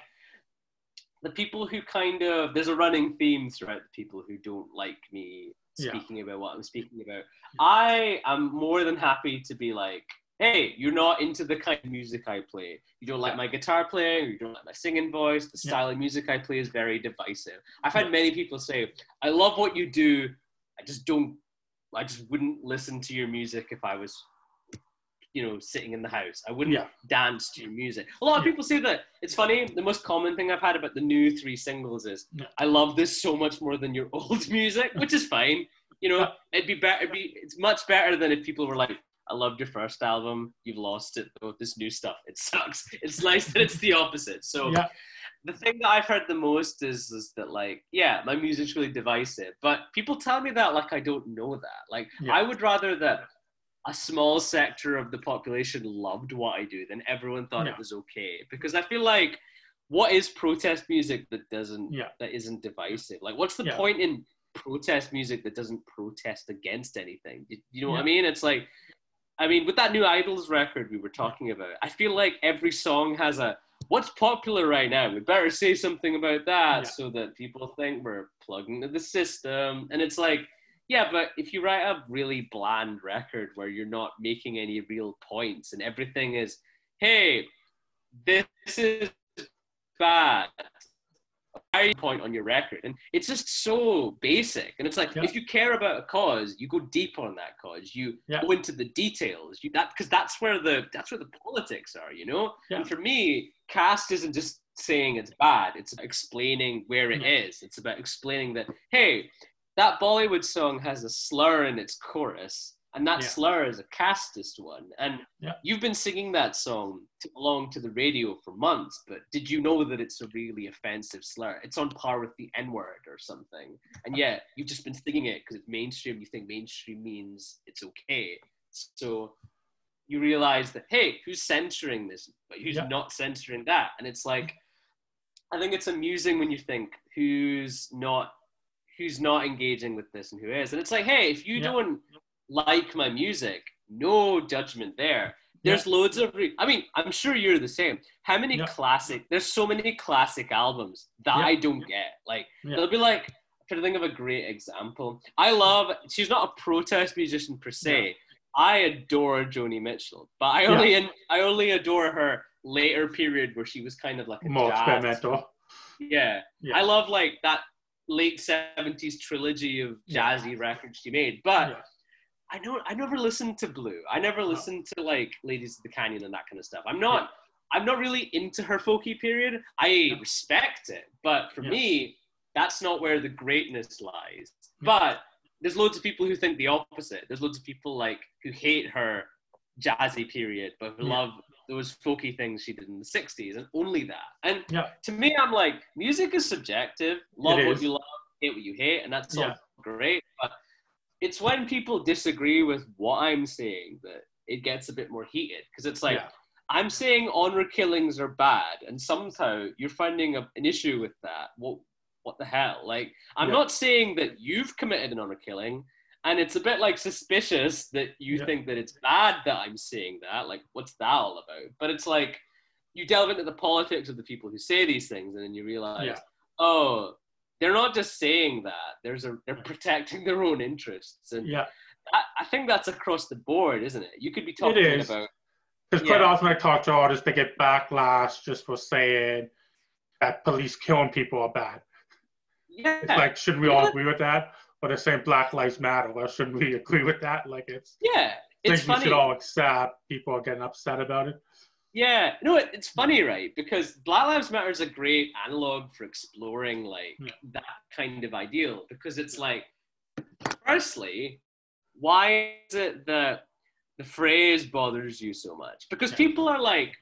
the people who kind of there's a running theme throughout the people who don't like me Yeah. speaking about what I'm speaking about. I am more than happy to be like, hey, you're not into the kind of music I play. You don't like Yeah. my guitar playing, or you don't like my singing voice. The Yeah. style of music I play is very divisive. I've had many people say, I love what you do. I just don't, I just wouldn't listen to your music if I was, you know, sitting in the house. I wouldn't Yeah. dance to your music. A lot of Yeah. people say that. It's funny. The most common thing I've had about the new three singles is, Yeah. I love this so much more than your old music, which is fine. You know, it'd be better. It'd be, it's much better than if people were like, I loved your first album. You've lost it though. This new stuff, it sucks. It's nice that it's the opposite. So Yeah. the thing that I've heard the most is is that like, yeah, my music's really divisive. But people tell me that like I don't know that. Like Yeah. I would rather that a small sector of the population loved what I do than everyone thought Yeah. it was okay. Because I feel like what is protest music that doesn't Yeah. that isn't divisive? Like what's the Yeah. point in protest music that doesn't protest against anything? You, you know what I mean? It's like I mean, with that new IDLES record we were talking about, I feel like every song has a what's popular right now. We better say something about that Yeah. so that people think we're plugging into the system. And it's like, yeah, but if you write a really bland record where you're not making any real points and everything is, hey, this is bad. Point on your record? And it's just so basic. And it's like Yeah. if you care about a cause, you go deep on that cause. You Yeah. go into the details. You that because that's where the that's where the politics are, you know? Yeah. And for me, caste isn't just saying it's bad, it's explaining where it mm-hmm. is. Yeah. It's about explaining that, hey, that Bollywood song has a slur in its chorus, and that Yeah. slur is a casteist one. And Yeah. you've been singing that song to, along to the radio for months, but did you know that it's a really offensive slur? It's on par with the N word or something. And yet you've just been singing it because it's mainstream. You think mainstream means it's okay. So you realize that, hey, who's censoring this? But who's Yeah. not censoring that? And it's like, I think it's amusing when you think who's not who's not engaging with this and who is. And it's like, hey, if you don't like my music, no judgment there. There's loads of. Re- I mean, I'm sure you're the same. How many Yeah. classic? There's so many classic albums that Yeah. I don't get. Like Yeah. they'll be like. I'm trying to think of a great example. I love. She's not a protest musician per se. I adore Joni Mitchell, but I Yeah. only I only adore her later period where she was kind of like a More jazz experimental. yeah. Yeah. I love like that late seventies trilogy of Yeah. jazzy records she made. But Yeah. I know I never listened to Blue. I never uh-huh. listened to like Ladies of the Canyon and that kind of stuff. I'm not I'm not really into her folky period. I respect it, but for Yeah. me, that's not where the greatness lies. Yeah. But there's loads of people who think the opposite. There's loads of people like who hate her jazzy period, but who Yeah. love those folky things she did in the 60s and only that. And Yeah. to me, I'm like, music is subjective. Love what you love, hate what you hate, and that's Yeah. all great. But it's when people disagree with what I'm saying that it gets a bit more heated because it's like, Yeah. I'm saying honor killings are bad, and somehow you're finding a, an issue with that. What, what the hell? Like, I'm Yeah. not saying that you've committed an honor killing, and it's a bit like suspicious that you Yeah. think that it's bad that I'm saying that. Like, what's that all about? But it's like you delve into the politics of the people who say these things, and then you realize, oh, they're not just saying that. There's a they're protecting their own interests, and Yeah. I, I think that's across the board, isn't it? You could be talking is. about Because quite Yeah. often I talk to artists, they get backlash just for saying that police killing people are bad. yeah, It's like, shouldn't we all agree with that? Or they're saying Black Lives Matter. Well, shouldn't we agree with that? Like, it's Yeah, it's think we funny. should all accept people are getting upset about it. Yeah, no, it, it's funny, right? Because Black Lives Matter is a great analog for exploring like Yeah. that kind of ideal. Because it's like, firstly, why is it that the phrase bothers you so much? Because Yeah. people are like,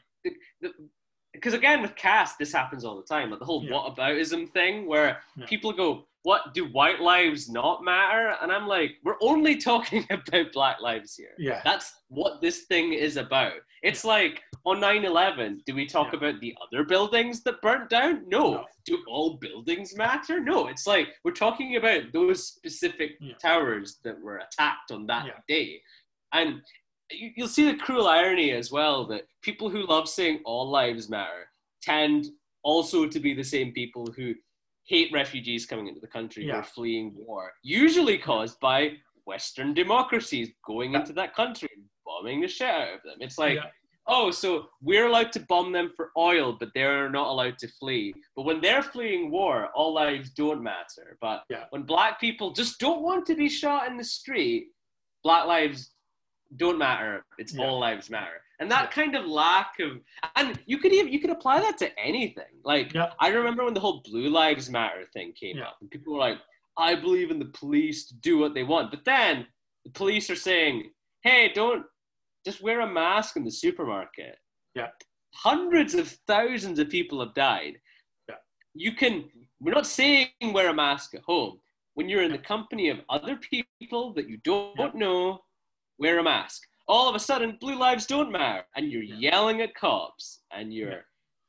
because again with caste, this happens all the time. Like the whole Yeah. whataboutism thing, where people go, "What do white lives not matter?" And I'm like, we're only talking about black lives here. Yeah. That's what this thing is about. It's like on 9 11, do we talk Yeah. about the other buildings that burnt down? No. No. Do all buildings matter? No. It's like we're talking about those specific Yeah. towers that were attacked on that Yeah. day. And you, you'll see the cruel irony as well that people who love saying all lives matter tend also to be the same people who hate refugees coming into the country who Yeah. are fleeing war, usually caused by Western democracies going into that country and bombing the shit out of them. It's like, Yeah. oh, so we're allowed to bomb them for oil, but they're not allowed to flee. But when they're fleeing war, all lives don't matter. But Yeah. when black people just don't want to be shot in the street, black lives don't matter. It's all lives matter. And that kind of lack of and you could even you could apply that to anything. Like Yeah. I remember when the whole Blue Lives Matter thing came Yeah. up and people were like, I believe in the police to do what they want. But then the police are saying, Hey, don't just wear a mask in the supermarket. Yeah. Hundreds of thousands of people have died. Yeah. You can we're not saying wear a mask at home. When you're in the company of other people that you don't Yeah. know, wear a mask. All of a sudden, blue lives don't matter, and you're yelling at cops, and you're Yeah.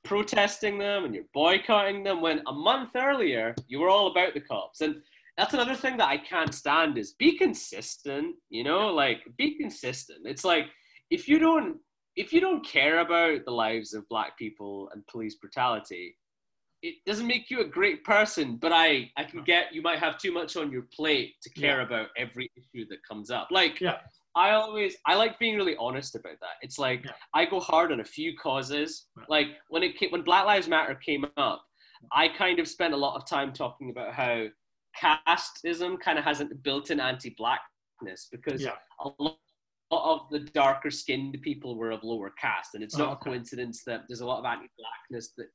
protesting them, and you're boycotting them. When a month earlier, you were all about the cops, and that's another thing that I can't stand is be consistent. You know, like be consistent. It's like if you don't if you don't care about the lives of black people and police brutality, it doesn't make you a great person. But I I can get you might have too much on your plate to care Yeah. about every issue that comes up. Like Yeah. I always I like being really honest about that. It's like Yeah. I go hard on a few causes. Yeah. Like when it came, when Black Lives Matter came up, I kind of spent a lot of time talking about how casteism kind of has a built-in anti-blackness because Yeah. a lot of the darker skinned people were of lower caste, and it's Oh, not okay. a coincidence that there's a lot of anti-blackness that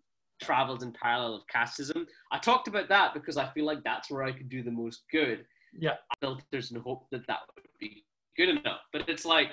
travels in parallel of casteism. I talked about that because I feel like that's where I could do the most good Yeah. filters and hope that that would be good enough. But it's like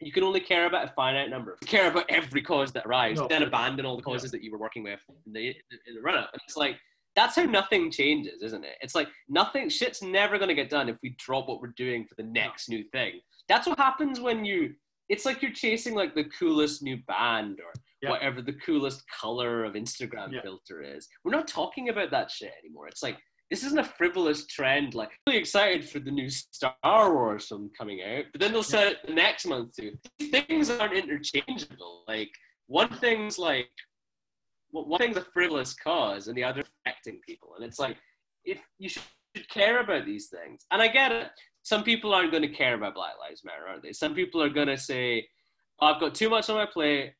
you can only care about a finite number. You care about every cause that arrives, No, then abandon all the causes that you were working with in the, in the run up. And it's like that's how nothing changes, isn't it? It's like nothing. Shit's never gonna get done if we drop what we're doing for the next new thing. That's what happens when you. It's like you're chasing like the coolest new band or Yeah. whatever the coolest color of Instagram Yeah. filter is. We're not talking about that shit anymore. It's like this isn't a frivolous trend. Like, really excited for the new Star Wars film coming out, but then they'll set it the next month too. These things aren't interchangeable. Like, one thing's like, well, one thing's a frivolous cause, and the other affecting people. And it's like, if you should care about these things, and I get it. Some people aren't going to care about Black Lives Matter, are they? Some people are going to say, oh, "I've got too much on my plate.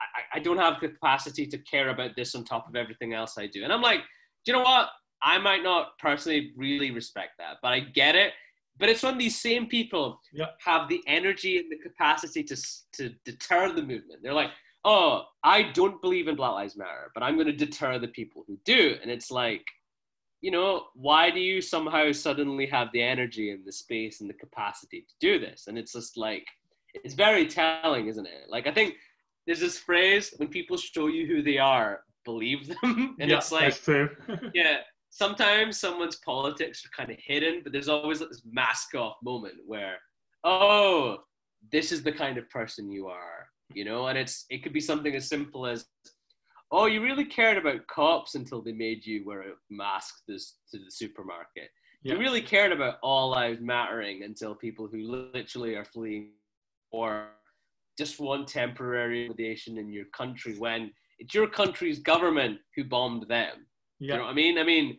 I, I don't have the capacity to care about this on top of everything else I do." And I'm like, do you know what? I might not personally really respect that, but I get it. But it's when these same people Yeah. have the energy and the capacity to to deter the movement. They're like, "Oh, I don't believe in Black Lives Matter, but I'm going to deter the people who do." And it's like, you know, why do you somehow suddenly have the energy and the space and the capacity to do this? And it's just like, it's very telling, isn't it? Like, I think there's this phrase when people show you who they are, believe them. And yeah, it's like, that's true. yeah, sometimes someone's politics are kind of hidden, but there's always like this mask off moment where, oh, this is the kind of person you are, you know? And it's it could be something as simple as, oh, you really cared about cops until they made you wear a mask this to the supermarket. Yeah. You really cared about all lives mattering until people who literally are fleeing or just want temporary accommodation in your country when it's your country's government who bombed them. You know what I mean? I mean,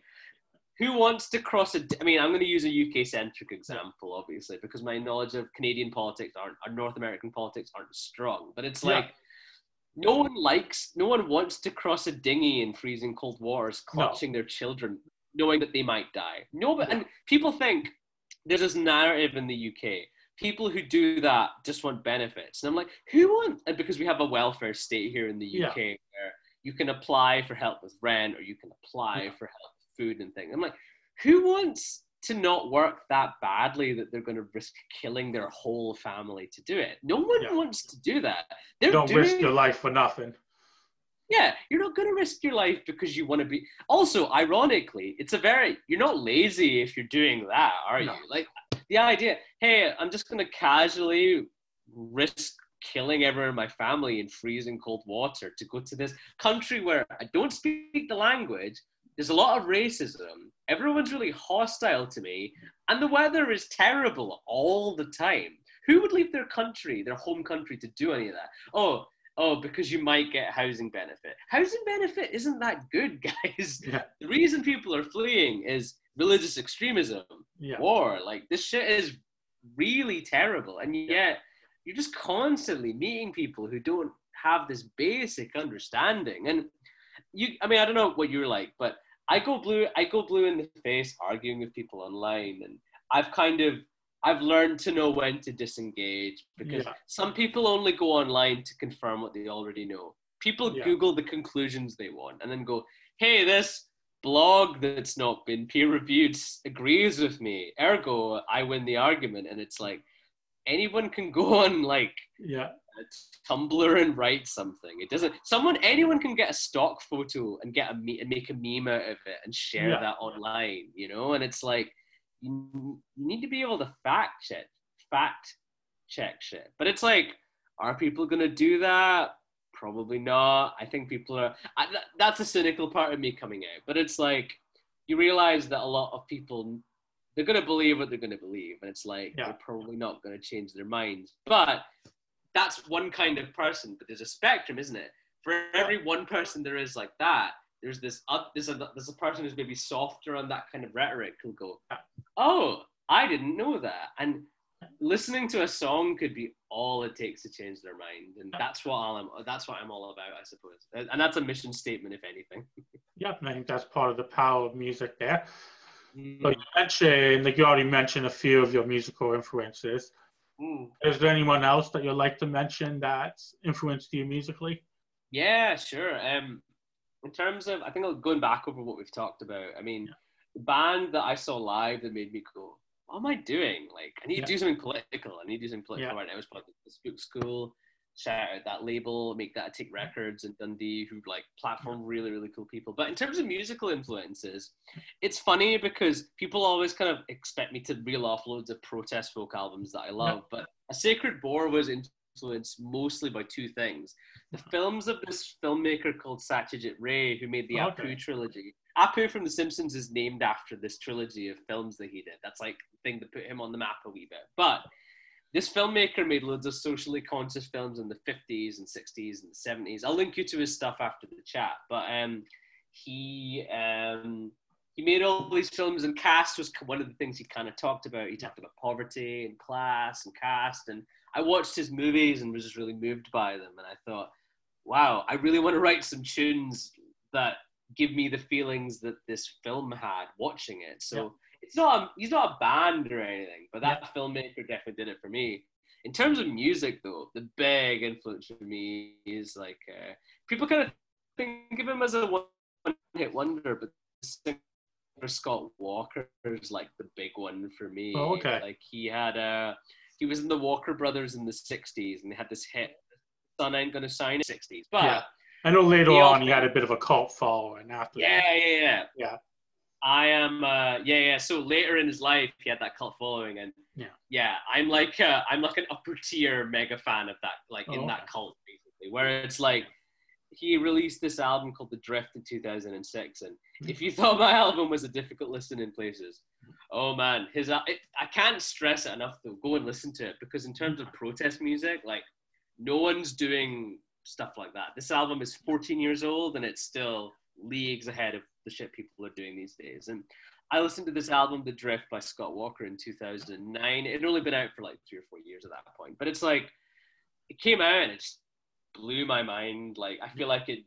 who wants to cross a? I mean, I'm going to use a UK centric example, obviously, because my knowledge of Canadian politics aren't, or North American politics aren't strong. But it's Yeah. like no one likes, no one wants to cross a dinghy in freezing cold waters, clutching their children, knowing that they might die. No, but and people think there's this narrative in the UK people who do that just want benefits. And I'm like, who want? And because we have a welfare state here in the UK Yeah. where you can apply for help with rent or you can apply Yeah. for help with food and things. I'm like, who wants to not work that badly that they're going to risk killing their whole family to do it? No one Yeah. wants to do that. They're Don't doing risk your life for nothing. yeah, you're not going to risk your life because you want to be. Also, ironically, it's a very you're not lazy if you're doing that, are No. you? Like the idea, hey, I'm just going to casually risk killing everyone in my family in freezing cold water to go to this country where I don't speak the language. There's a lot of racism. Everyone's really hostile to me, and the weather is terrible all the time. Who would leave their country, their home country, to do any of that? Oh, oh, because you might get housing benefit. Housing benefit isn't that good, guys. Yeah. The reason people are fleeing is religious extremism, Yeah. war. Like this shit is really terrible, and yet you're just constantly meeting people who don't have this basic understanding. And you, I mean, I don't know what you're like, but I go blue. I go blue in the face arguing with people online, and I've kind of I've learned to know when to disengage because Yeah. some people only go online to confirm what they already know. People Yeah. Google the conclusions they want and then go, hey, this blog that's not been peer reviewed agrees with me. Ergo, I win the argument. And it's like, anyone can go on like Yeah. Tumblr and write something. It doesn't. Someone, anyone can get a stock photo and get a me- and make a meme out of it and share Yeah. that online. You know, and it's like you, you need to be able to fact check, fact check shit. But it's like, are people gonna do that? Probably not. I think people are. I, that, that's a cynical part of me coming out. But it's like you realize that a lot of people they're gonna believe what they're gonna believe, and it's like Yeah. they're probably not gonna change their minds. But that's one kind of person, but there's a spectrum, isn't it? For every one person there is like that, there's this uh, there's a there's a person who's maybe softer on that kind of rhetoric who'll go, oh, I didn't know that, and listening to a song could be all it takes to change their mind, and that's what I'm that's what I'm all about, I suppose, and that's a mission statement, if anything. Yeah. I think that's part of the power of music there. So you mentioned, like you already mentioned a few of your musical influences. Mm. Is there anyone else that you'd like to mention that influenced you musically? Yeah, sure. Um, in terms of, I think going back over what we've talked about. I mean, the band that I saw live that made me go, "What am I doing? Like, I need Yeah. to do something political. I need to do something political Yeah. right now." I was part of the Spook School. Shout out that label, Make That a Take Records in Dundee, who like platform really, really cool people. But in terms of musical influences, it's funny because people always kind of expect me to reel off loads of protest folk albums that I love. But A Sacred Bore was influenced mostly by two things the uh-huh. films of this filmmaker called Satyajit Ray, who made the Okay. Apu trilogy. Apu from The Simpsons is named after this trilogy of films that he did. That's like the thing that put him on the map a wee bit. But this filmmaker made loads of socially conscious films in the 50s and 60s and 70s. I'll link you to his stuff after the chat. But um, he um, he made all these films, and caste was one of the things he kind of talked about. He talked about poverty and class and caste. And I watched his movies and was just really moved by them. And I thought, wow, I really want to write some tunes that give me the feelings that this film had watching it. So Yeah. It's not a, he's not a band or anything, but that filmmaker definitely did it for me. In terms of music, though, the big influence for me is like uh, people kind of think of him as a one-hit wonder, but the singer Scott Walker is like the big one for me. Oh, okay. Like he had a he was in the Walker Brothers in the '60s, and they had this hit "Sun Ain't Gonna Shine" in the '60s. But Yeah. I know later He on also- he had a bit of a cult following after. that. Yeah, yeah, yeah. I am. Uh, yeah, yeah. So later in his life, he had that cult following, and Yeah. yeah, I'm like, uh, I'm like an upper tier mega fan of that, like Oh, in okay. that cult, basically, where it's like he released this album called The Drift in 2006, and if you thought my album was a difficult listen in places, oh man, his it, I can't stress it enough though. Go and listen to it because in terms of protest music, like no one's doing stuff like that. This album is 14 years old and it's still leagues ahead of the shit people are doing these days. And I listened to this album, The Drift by Scott Walker in 2009. It had only been out for like three or four years at that point, but it's like it came out and it just blew my mind. Like I feel like it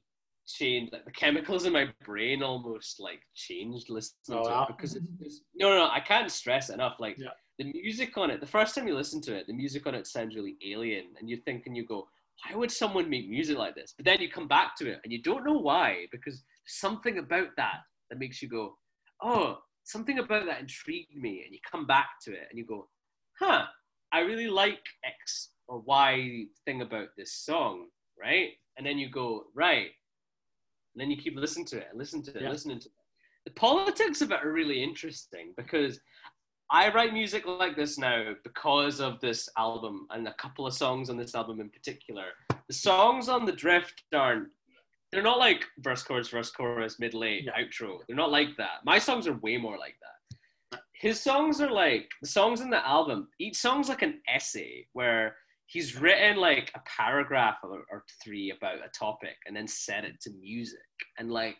changed. Like the chemicals in my brain almost like changed listening Oh, to wow. it because it's, it's, no, no, no, I can't stress enough. Like Yeah. the music on it, the first time you listen to it, the music on it sounds really alien, and you think and you go, why would someone make music like this? But then you come back to it and you don't know why because something about that that makes you go, oh, something about that intrigued me, and you come back to it and you go, huh, I really like X or Y thing about this song, right? And then you go, right. And then you keep listening to it listen to it, Yeah. listening to it. The politics of it are really interesting because I write music like this now because of this album and a couple of songs on this album in particular. The songs on the Drift aren't, they're not like verse, chorus, verse, chorus, mid, late, Yeah. outro. They're not like that. My songs are way more like that. His songs are like, the songs in the album, each song's like an essay where he's written like a paragraph or, or three about a topic and then set it to music. And like,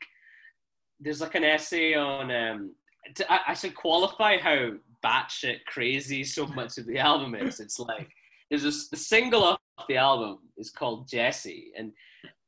there's like an essay on, um, to, I, I should qualify how batshit crazy so much of the album is. It's like there's a the single off the album is called Jesse, and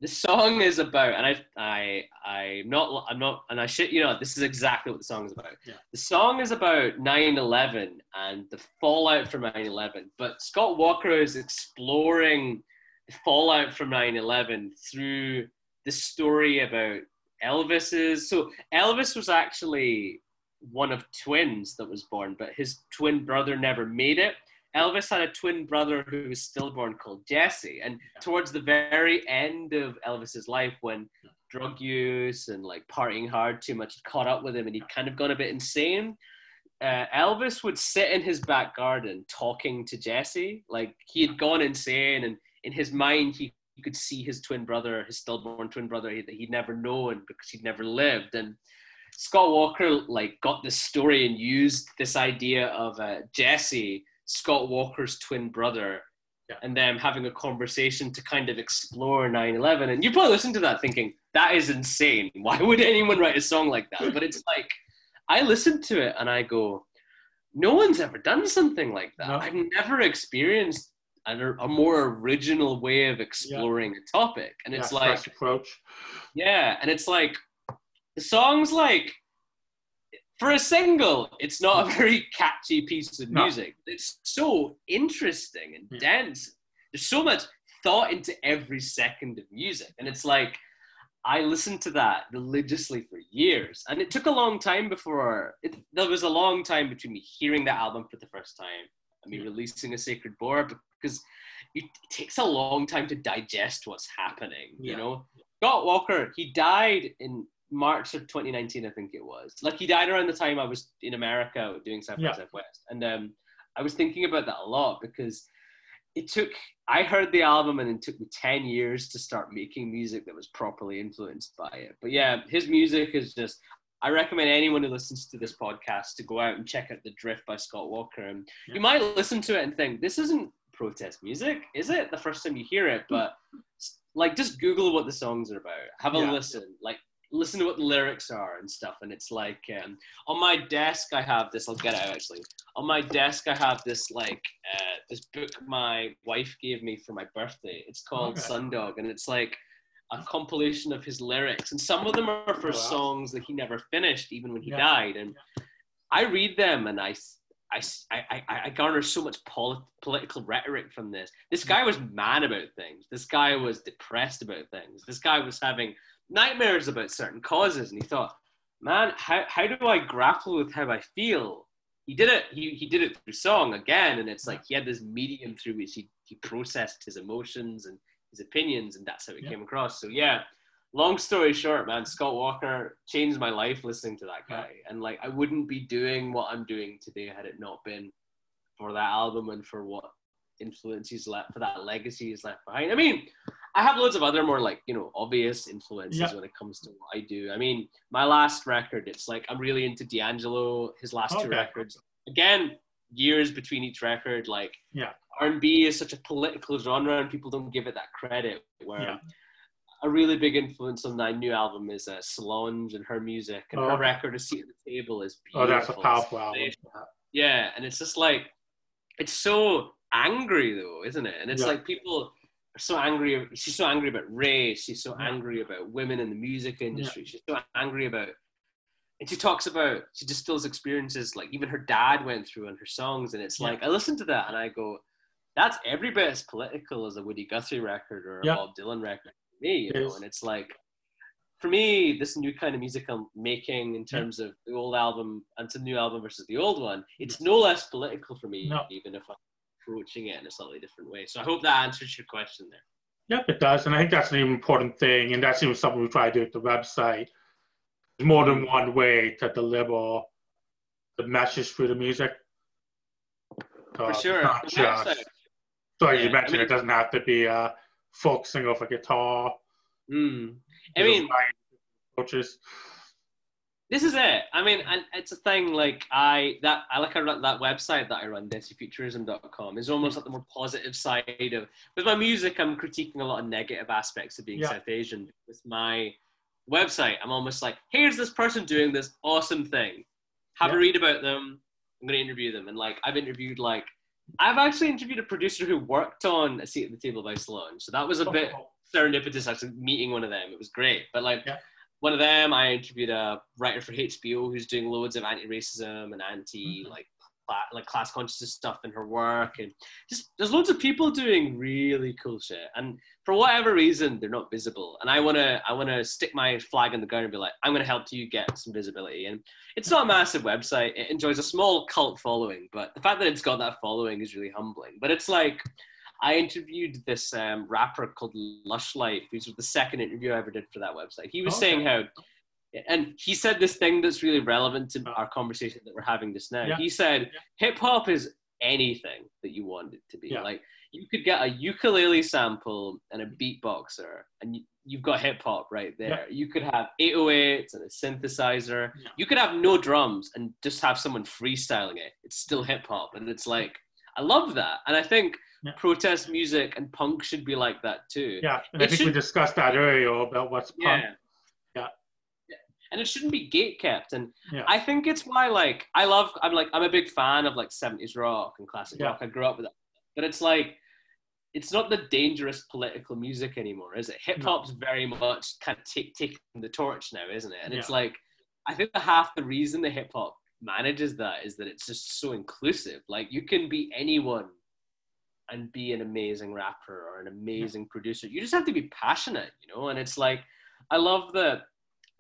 the song is about. And I I I'm not I'm not and I shit you know this is exactly what the song is about. Yeah. The song is about 9/11 and the fallout from 9/11, but Scott Walker is exploring the fallout from 9/11 through the story about Elvis's. So Elvis was actually one of twins that was born, but his twin brother never made it. Elvis had a twin brother who was stillborn called Jesse. And towards the very end of Elvis's life, when drug use and like partying hard too much caught up with him and he'd kind of gone a bit insane, uh, Elvis would sit in his back garden talking to Jesse. Like he had gone insane, and in his mind, he he could see his twin brother, his stillborn twin brother that he'd never known because he'd never lived. And Scott Walker like got this story and used this idea of uh, Jesse, Scott Walker's twin brother, Yeah. and them having a conversation to kind of explore 9/11. And you probably listen to that thinking that is insane. Why would anyone write a song like that? But it's like I listen to it and I go, no one's ever done something like that. No. I've never experienced a, a more original way of exploring a topic. And it's like, approach. yeah, and it's like the song's like for a single, it's not a mm. very catchy piece of No. music. It's so interesting and Yeah. dense. There's so much thought into every second of music, and it's like I listened to that religiously for years, and it took a long time before it, there was a long time between me hearing that album for the first time and me Yeah. releasing a sacred bore because it, it takes a long time to digest what's happening. You know, Scott Walker, he died in March of 2019, I think it was. Like he died around the time I was in America doing South by Yeah. Southwest, and um, I was thinking about that a lot because it took. I heard the album and it took me 10 years to start making music that was properly influenced by it. But yeah, his music is just. I recommend anyone who listens to this podcast to go out and check out The Drift by Scott Walker. And Yeah. you might listen to it and think, this isn't protest music, is it? The first time you hear it, but like just Google what the songs are about. Have a Yeah. listen. Like listen to what the lyrics are and stuff. And it's like um, on my desk I have this. I'll get out actually. On my desk I have this like uh, this book my wife gave me for my birthday. It's called Okay. Sundog, and it's like a compilation of his lyrics, and some of them are for Oh, wow. songs that he never finished, even when he Yeah. died. And I read them, and I. I, I, I I garner so much polit- political rhetoric from this. This guy was mad about things. This guy was depressed about things. This guy was having nightmares about certain causes, and he thought, "Man, how, how do I grapple with how I feel?" He did it. He, he did it through song again, and it's like he had this medium through which he, he processed his emotions and his opinions, and that's how it Yeah. came across. So yeah, long story short, man, Scott Walker changed my life listening to that guy, and like I wouldn't be doing what I'm doing today had it not been for that album and for what influence he's left for that legacy he's left behind. I mean, I have loads of other more like you know obvious influences Yeah. when it comes to what I do. I mean, my last record, it's like I'm really into D'Angelo. His last two records, again, years between each record. Like Yeah. R&B is such a political genre, and people don't give it that credit. Where Yeah. a really big influence on my new album is uh, Solange and her music, and Oh, her record, "A Seat at the Table," is beautiful. Oh, that's a powerful album. Yeah, and it's just like it's so angry though, isn't it? And it's Yeah. like people so angry. She's so angry about race. She's so mm-hmm. angry about women in the music industry. She's so angry about, and she talks about she distills experiences like even her dad went through in her songs, and it's Yeah. like I listen to that and I go, that's every bit as political as a Woody Guthrie record or a Yeah. Bob Dylan record for me, you It know. is. And it's like, for me, this new kind of music I'm making in Yeah. terms of the old album and the new album versus the old one, it's mm-hmm. no less political for me, No. even if I'm approaching it in a slightly different way. So I hope that answers your question there. Yep, it does. And I think that's an important thing. And that's even something we try to do at the website. There's more than one way to deliver the message through the music. So For sure. not just- so as Yeah, you mentioned, I mean- it doesn't have to be a folk singer for guitar. Mm. I mean, approaches. This is it. I mean, and it's a thing like I that I like I run that website that I run, desifuturism.com, is almost like the more positive side of with my music. I'm critiquing a lot of negative aspects of being Yeah. South Asian. With my website, I'm almost like, here's this person doing this awesome thing. Have Yeah. a read about them. I'm gonna interview them, and like I've interviewed like I've actually interviewed a producer who worked on a seat at the table by Solange, so that was a oh, bit serendipitous actually meeting one of them. It was great. But like Yeah. One of them, I interviewed a writer for HBO who's doing loads of anti-racism and anti Mhm. like like class consciousness stuff in her work, and just there's loads of people doing really cool shit. And for whatever reason, they're not visible. And I wanna I wanna stick my flag in the ground and be like, I'm gonna help you get some visibility. And it's not a massive website. It enjoys a small cult following, but the fact that it's got that following is really humbling. But it's like I interviewed this um, rapper called Lush Life, who's the second interview I ever did for that website. He was Okay. saying how, and he said this thing that's really relevant to our conversation that we're having just now. Yeah. He said, Yeah. hip hop is anything that you want it to be. Yeah. Like, you could get a ukulele sample and a beatboxer, and you, you've got hip hop right there. You could have 808s and a synthesizer. Yeah. You could have no drums and just have someone freestyling it. It's still hip hop. And it's like, I love that. And I think Yeah. protest music and punk should be like that too. Yeah, and I It think we discussed that earlier about what's punk. Yeah. Yeah. And it shouldn't be gate kept. And Yeah. I think it's why like I love I'm like I'm a big fan of like 70s rock and classic Yeah. rock. I grew up with it. But it's like it's not the dangerous political music anymore, is it? Hip hop's very much kind of take, taking the torch now, isn't it? And it's like I think the half the reason the hip hop manages that is that it's just so inclusive. Like you can be anyone and be an amazing rapper or an amazing producer. You just have to be passionate, you know? And it's like, I love the,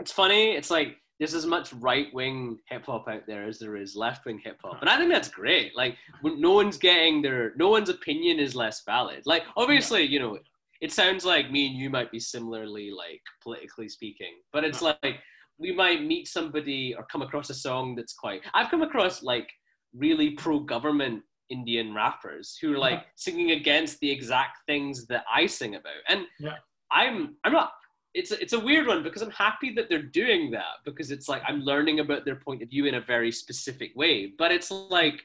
it's funny, it's like, there's as much right wing hip hop out there as there is left wing hip hop. And I think that's great. Like, no one's getting their, no one's opinion is less valid. Like, obviously, you know, it sounds like me and you might be similarly, like, politically speaking, but it's like, we might meet somebody or come across a song that's quite, I've come across like really pro government Indian rappers who are like Yeah. singing against the exact things that I sing about. And Yeah. I'm I'm not it's a, it's a weird one because I'm happy that they're doing that because it's like I'm learning about their point of view in a very specific way. But it's like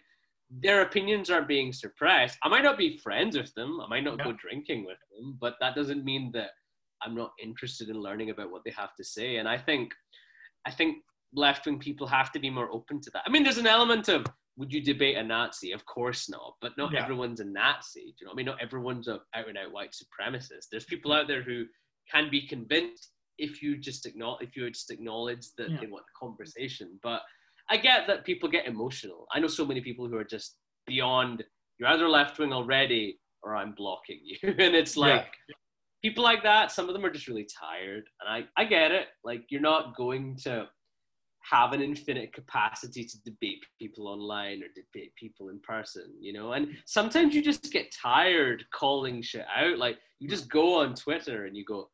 their opinions are being suppressed. I might not be friends with them. I might not go drinking with them, but that doesn't mean that I'm not interested in learning about what they have to say. And I think I think left wing people have to be more open to that. I mean, there's an element of would you debate a Nazi? Of course not. But not Yeah. everyone's a Nazi. Do you know what I mean? Not everyone's a out and out white supremacist. There's people mm-hmm. out there who can be convinced if you just acknowledge if you just acknowledge that Yeah. they want a conversation. But I get that people get emotional. I know so many people who are just beyond you're either left wing already or I'm blocking you. and it's like people like that, some of them are just really tired. And I, I get it. Like you're not going to have an infinite capacity to debate people online or debate people in person, you know? And sometimes you just get tired calling shit out. Like you just go on Twitter and you go,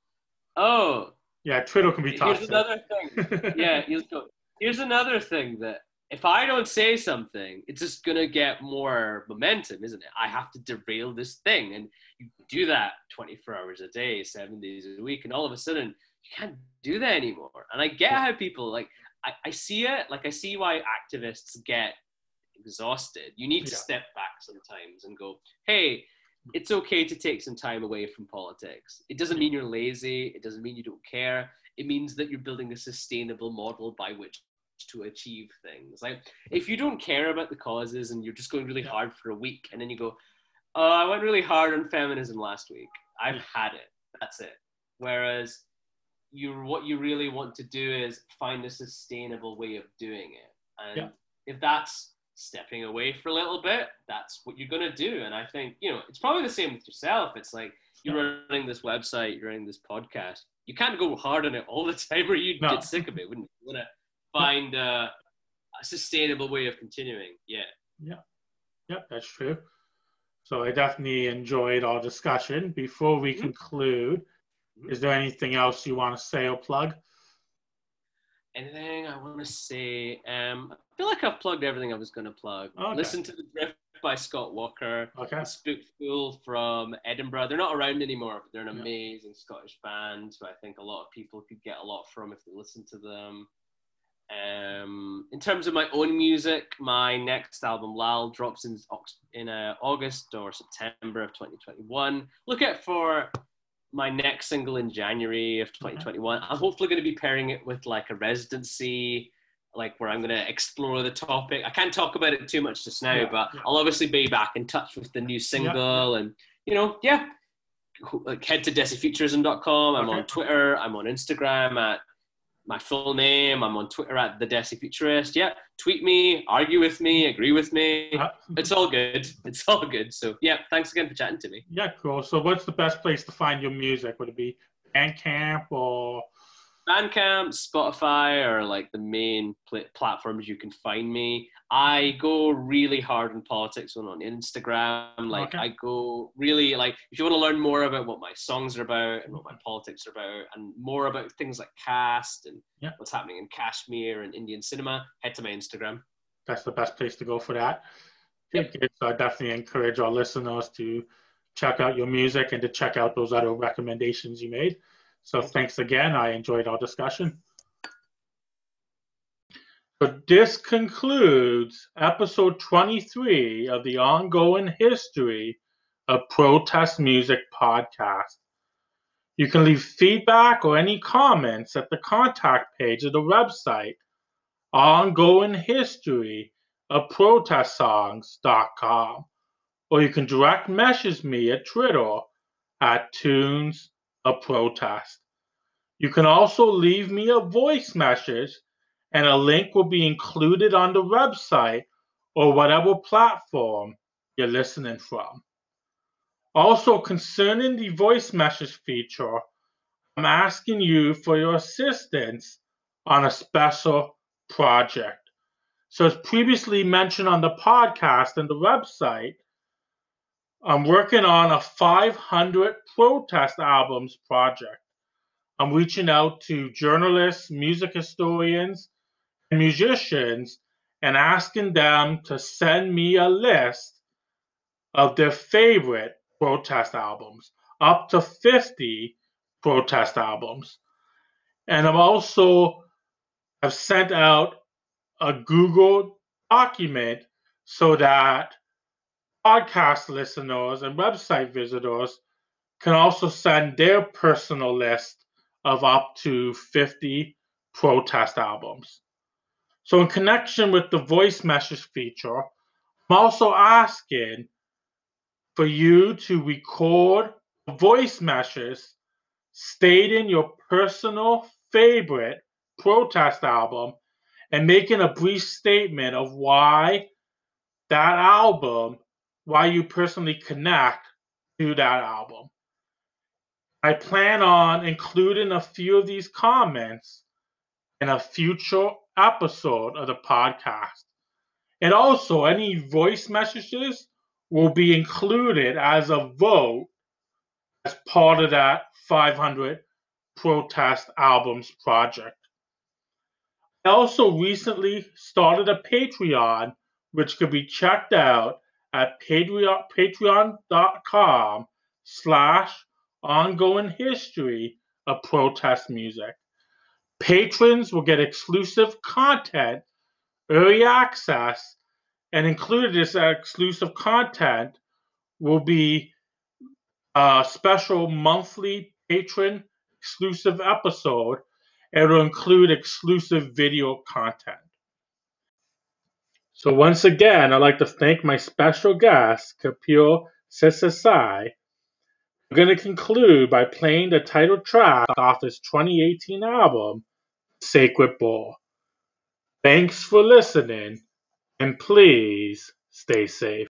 Oh, Yeah, Twitter can be here's another thing. Yeah, you go, here's another thing that if I don't say something, it's just gonna get more momentum, isn't it? I have to derail this thing, and you do that 24 hours a day, seven days a week, and all of a sudden you can't do that anymore. And I get how people like, I, I see it, like I see why activists get exhausted. You need to Yeah. step back sometimes and go, hey, it's okay to take some time away from politics. It doesn't mean you're lazy. It doesn't mean you don't care. It means that you're building a sustainable model by which to achieve things. Like if you don't care about the causes and you're just going really hard for a week and then you go, oh, I went really hard on feminism last week. I've had it. That's it. Whereas you what you really want to do is find a sustainable way of doing it. And Yeah. if that's stepping away for a little bit, that's what you're gonna do. And I think, you know, it's probably the same with yourself. It's like you're running this website, you're running this podcast. You can't go hard on it all the time or you'd No. get sick of it, wouldn't you? You wanna find uh, a sustainable way of continuing. Yeah. Yeah. Yep, that's true. So I definitely enjoyed our discussion. Before we Mhm. conclude. Is there anything else you want to say or plug? Anything I want to say? Um, I feel like I've plugged everything I was going to plug. Okay. Listen to the Drift by Scott Walker. Okay. Spook School from Edinburgh. They're not around anymore, but they're an Yeah. amazing Scottish band who I think a lot of people could get a lot from if they listen to them. Um, in terms of my own music, my next album, Laal, drops in in uh, August or September of 2021. Look out for my next single in January of 2021. I'm hopefully going to be pairing it with like a residency, like where I'm going to explore the topic. I can't talk about it too much just now, Yeah, but yeah. I'll obviously be back in touch with the new single and, you know, yeah. Like head to desifuturism.com. I'm Okay. on Twitter. I'm on Instagram at my full name. I'm on Twitter at the Desi Futurist. Yeah, tweet me, argue with me, agree with me. Uh, It's all good. It's all good. So yeah, thanks again for chatting to me. yeah, cool. So what's the best place to find your music? Would it be Bandcamp or Bandcamp, Spotify are like the main pl- platforms you can find me. I go really hard in politics when on Instagram. Like Okay. I go really like if you want to learn more about what my songs are about and what my politics are about, and more about things like caste and Yeah. what's happening in Kashmir and Indian cinema, head to my Instagram. that's the best place to go for that? Good. So I definitely encourage our listeners to check out your music and to check out those other recommendations you made. So thanks again. I enjoyed our discussion. But this concludes episode 23 of the ongoing history of protest music podcast. You can leave feedback or any comments at the contact page of the website, ongoing history of protestsongs.com, or you can direct message me at Twitter at tunes of protest. You can also leave me a voice message and a link will be included on the website or whatever platform you're listening from. Also, concerning the voice message feature, I'm asking you for your assistance on a special project. So, as previously mentioned on the podcast and the website, I'm working on a 500 protest albums project. I'm reaching out to journalists, music historians, and musicians and asking them to send me a list of their favorite protest albums, up to 50 protest albums. And I'm also I've sent out a Google document so that podcast listeners and website visitors can also send their personal list of up to 50 protest albums. So, in connection with the voice message feature, I'm also asking for you to record voice message stating your personal favorite protest album and making a brief statement of why that album, why you personally connect to that album. I plan on including a few of these comments in a future episode of the podcast. And also, any voice messages will be included as a vote as part of that 500 protest albums project. I also recently started a Patreon, which could be checked out at patreon, patreon.com slash ongoing history of protest music. Patrons will get exclusive content, early access, and included in this exclusive content will be a special monthly patron exclusive episode. It will include exclusive video content. So once again, I'd like to thank my special guest, Kapil Seshasayee, I'm going to conclude by playing the title track off his 2018 album, Sacred Bore. Thanks for listening, and please stay safe.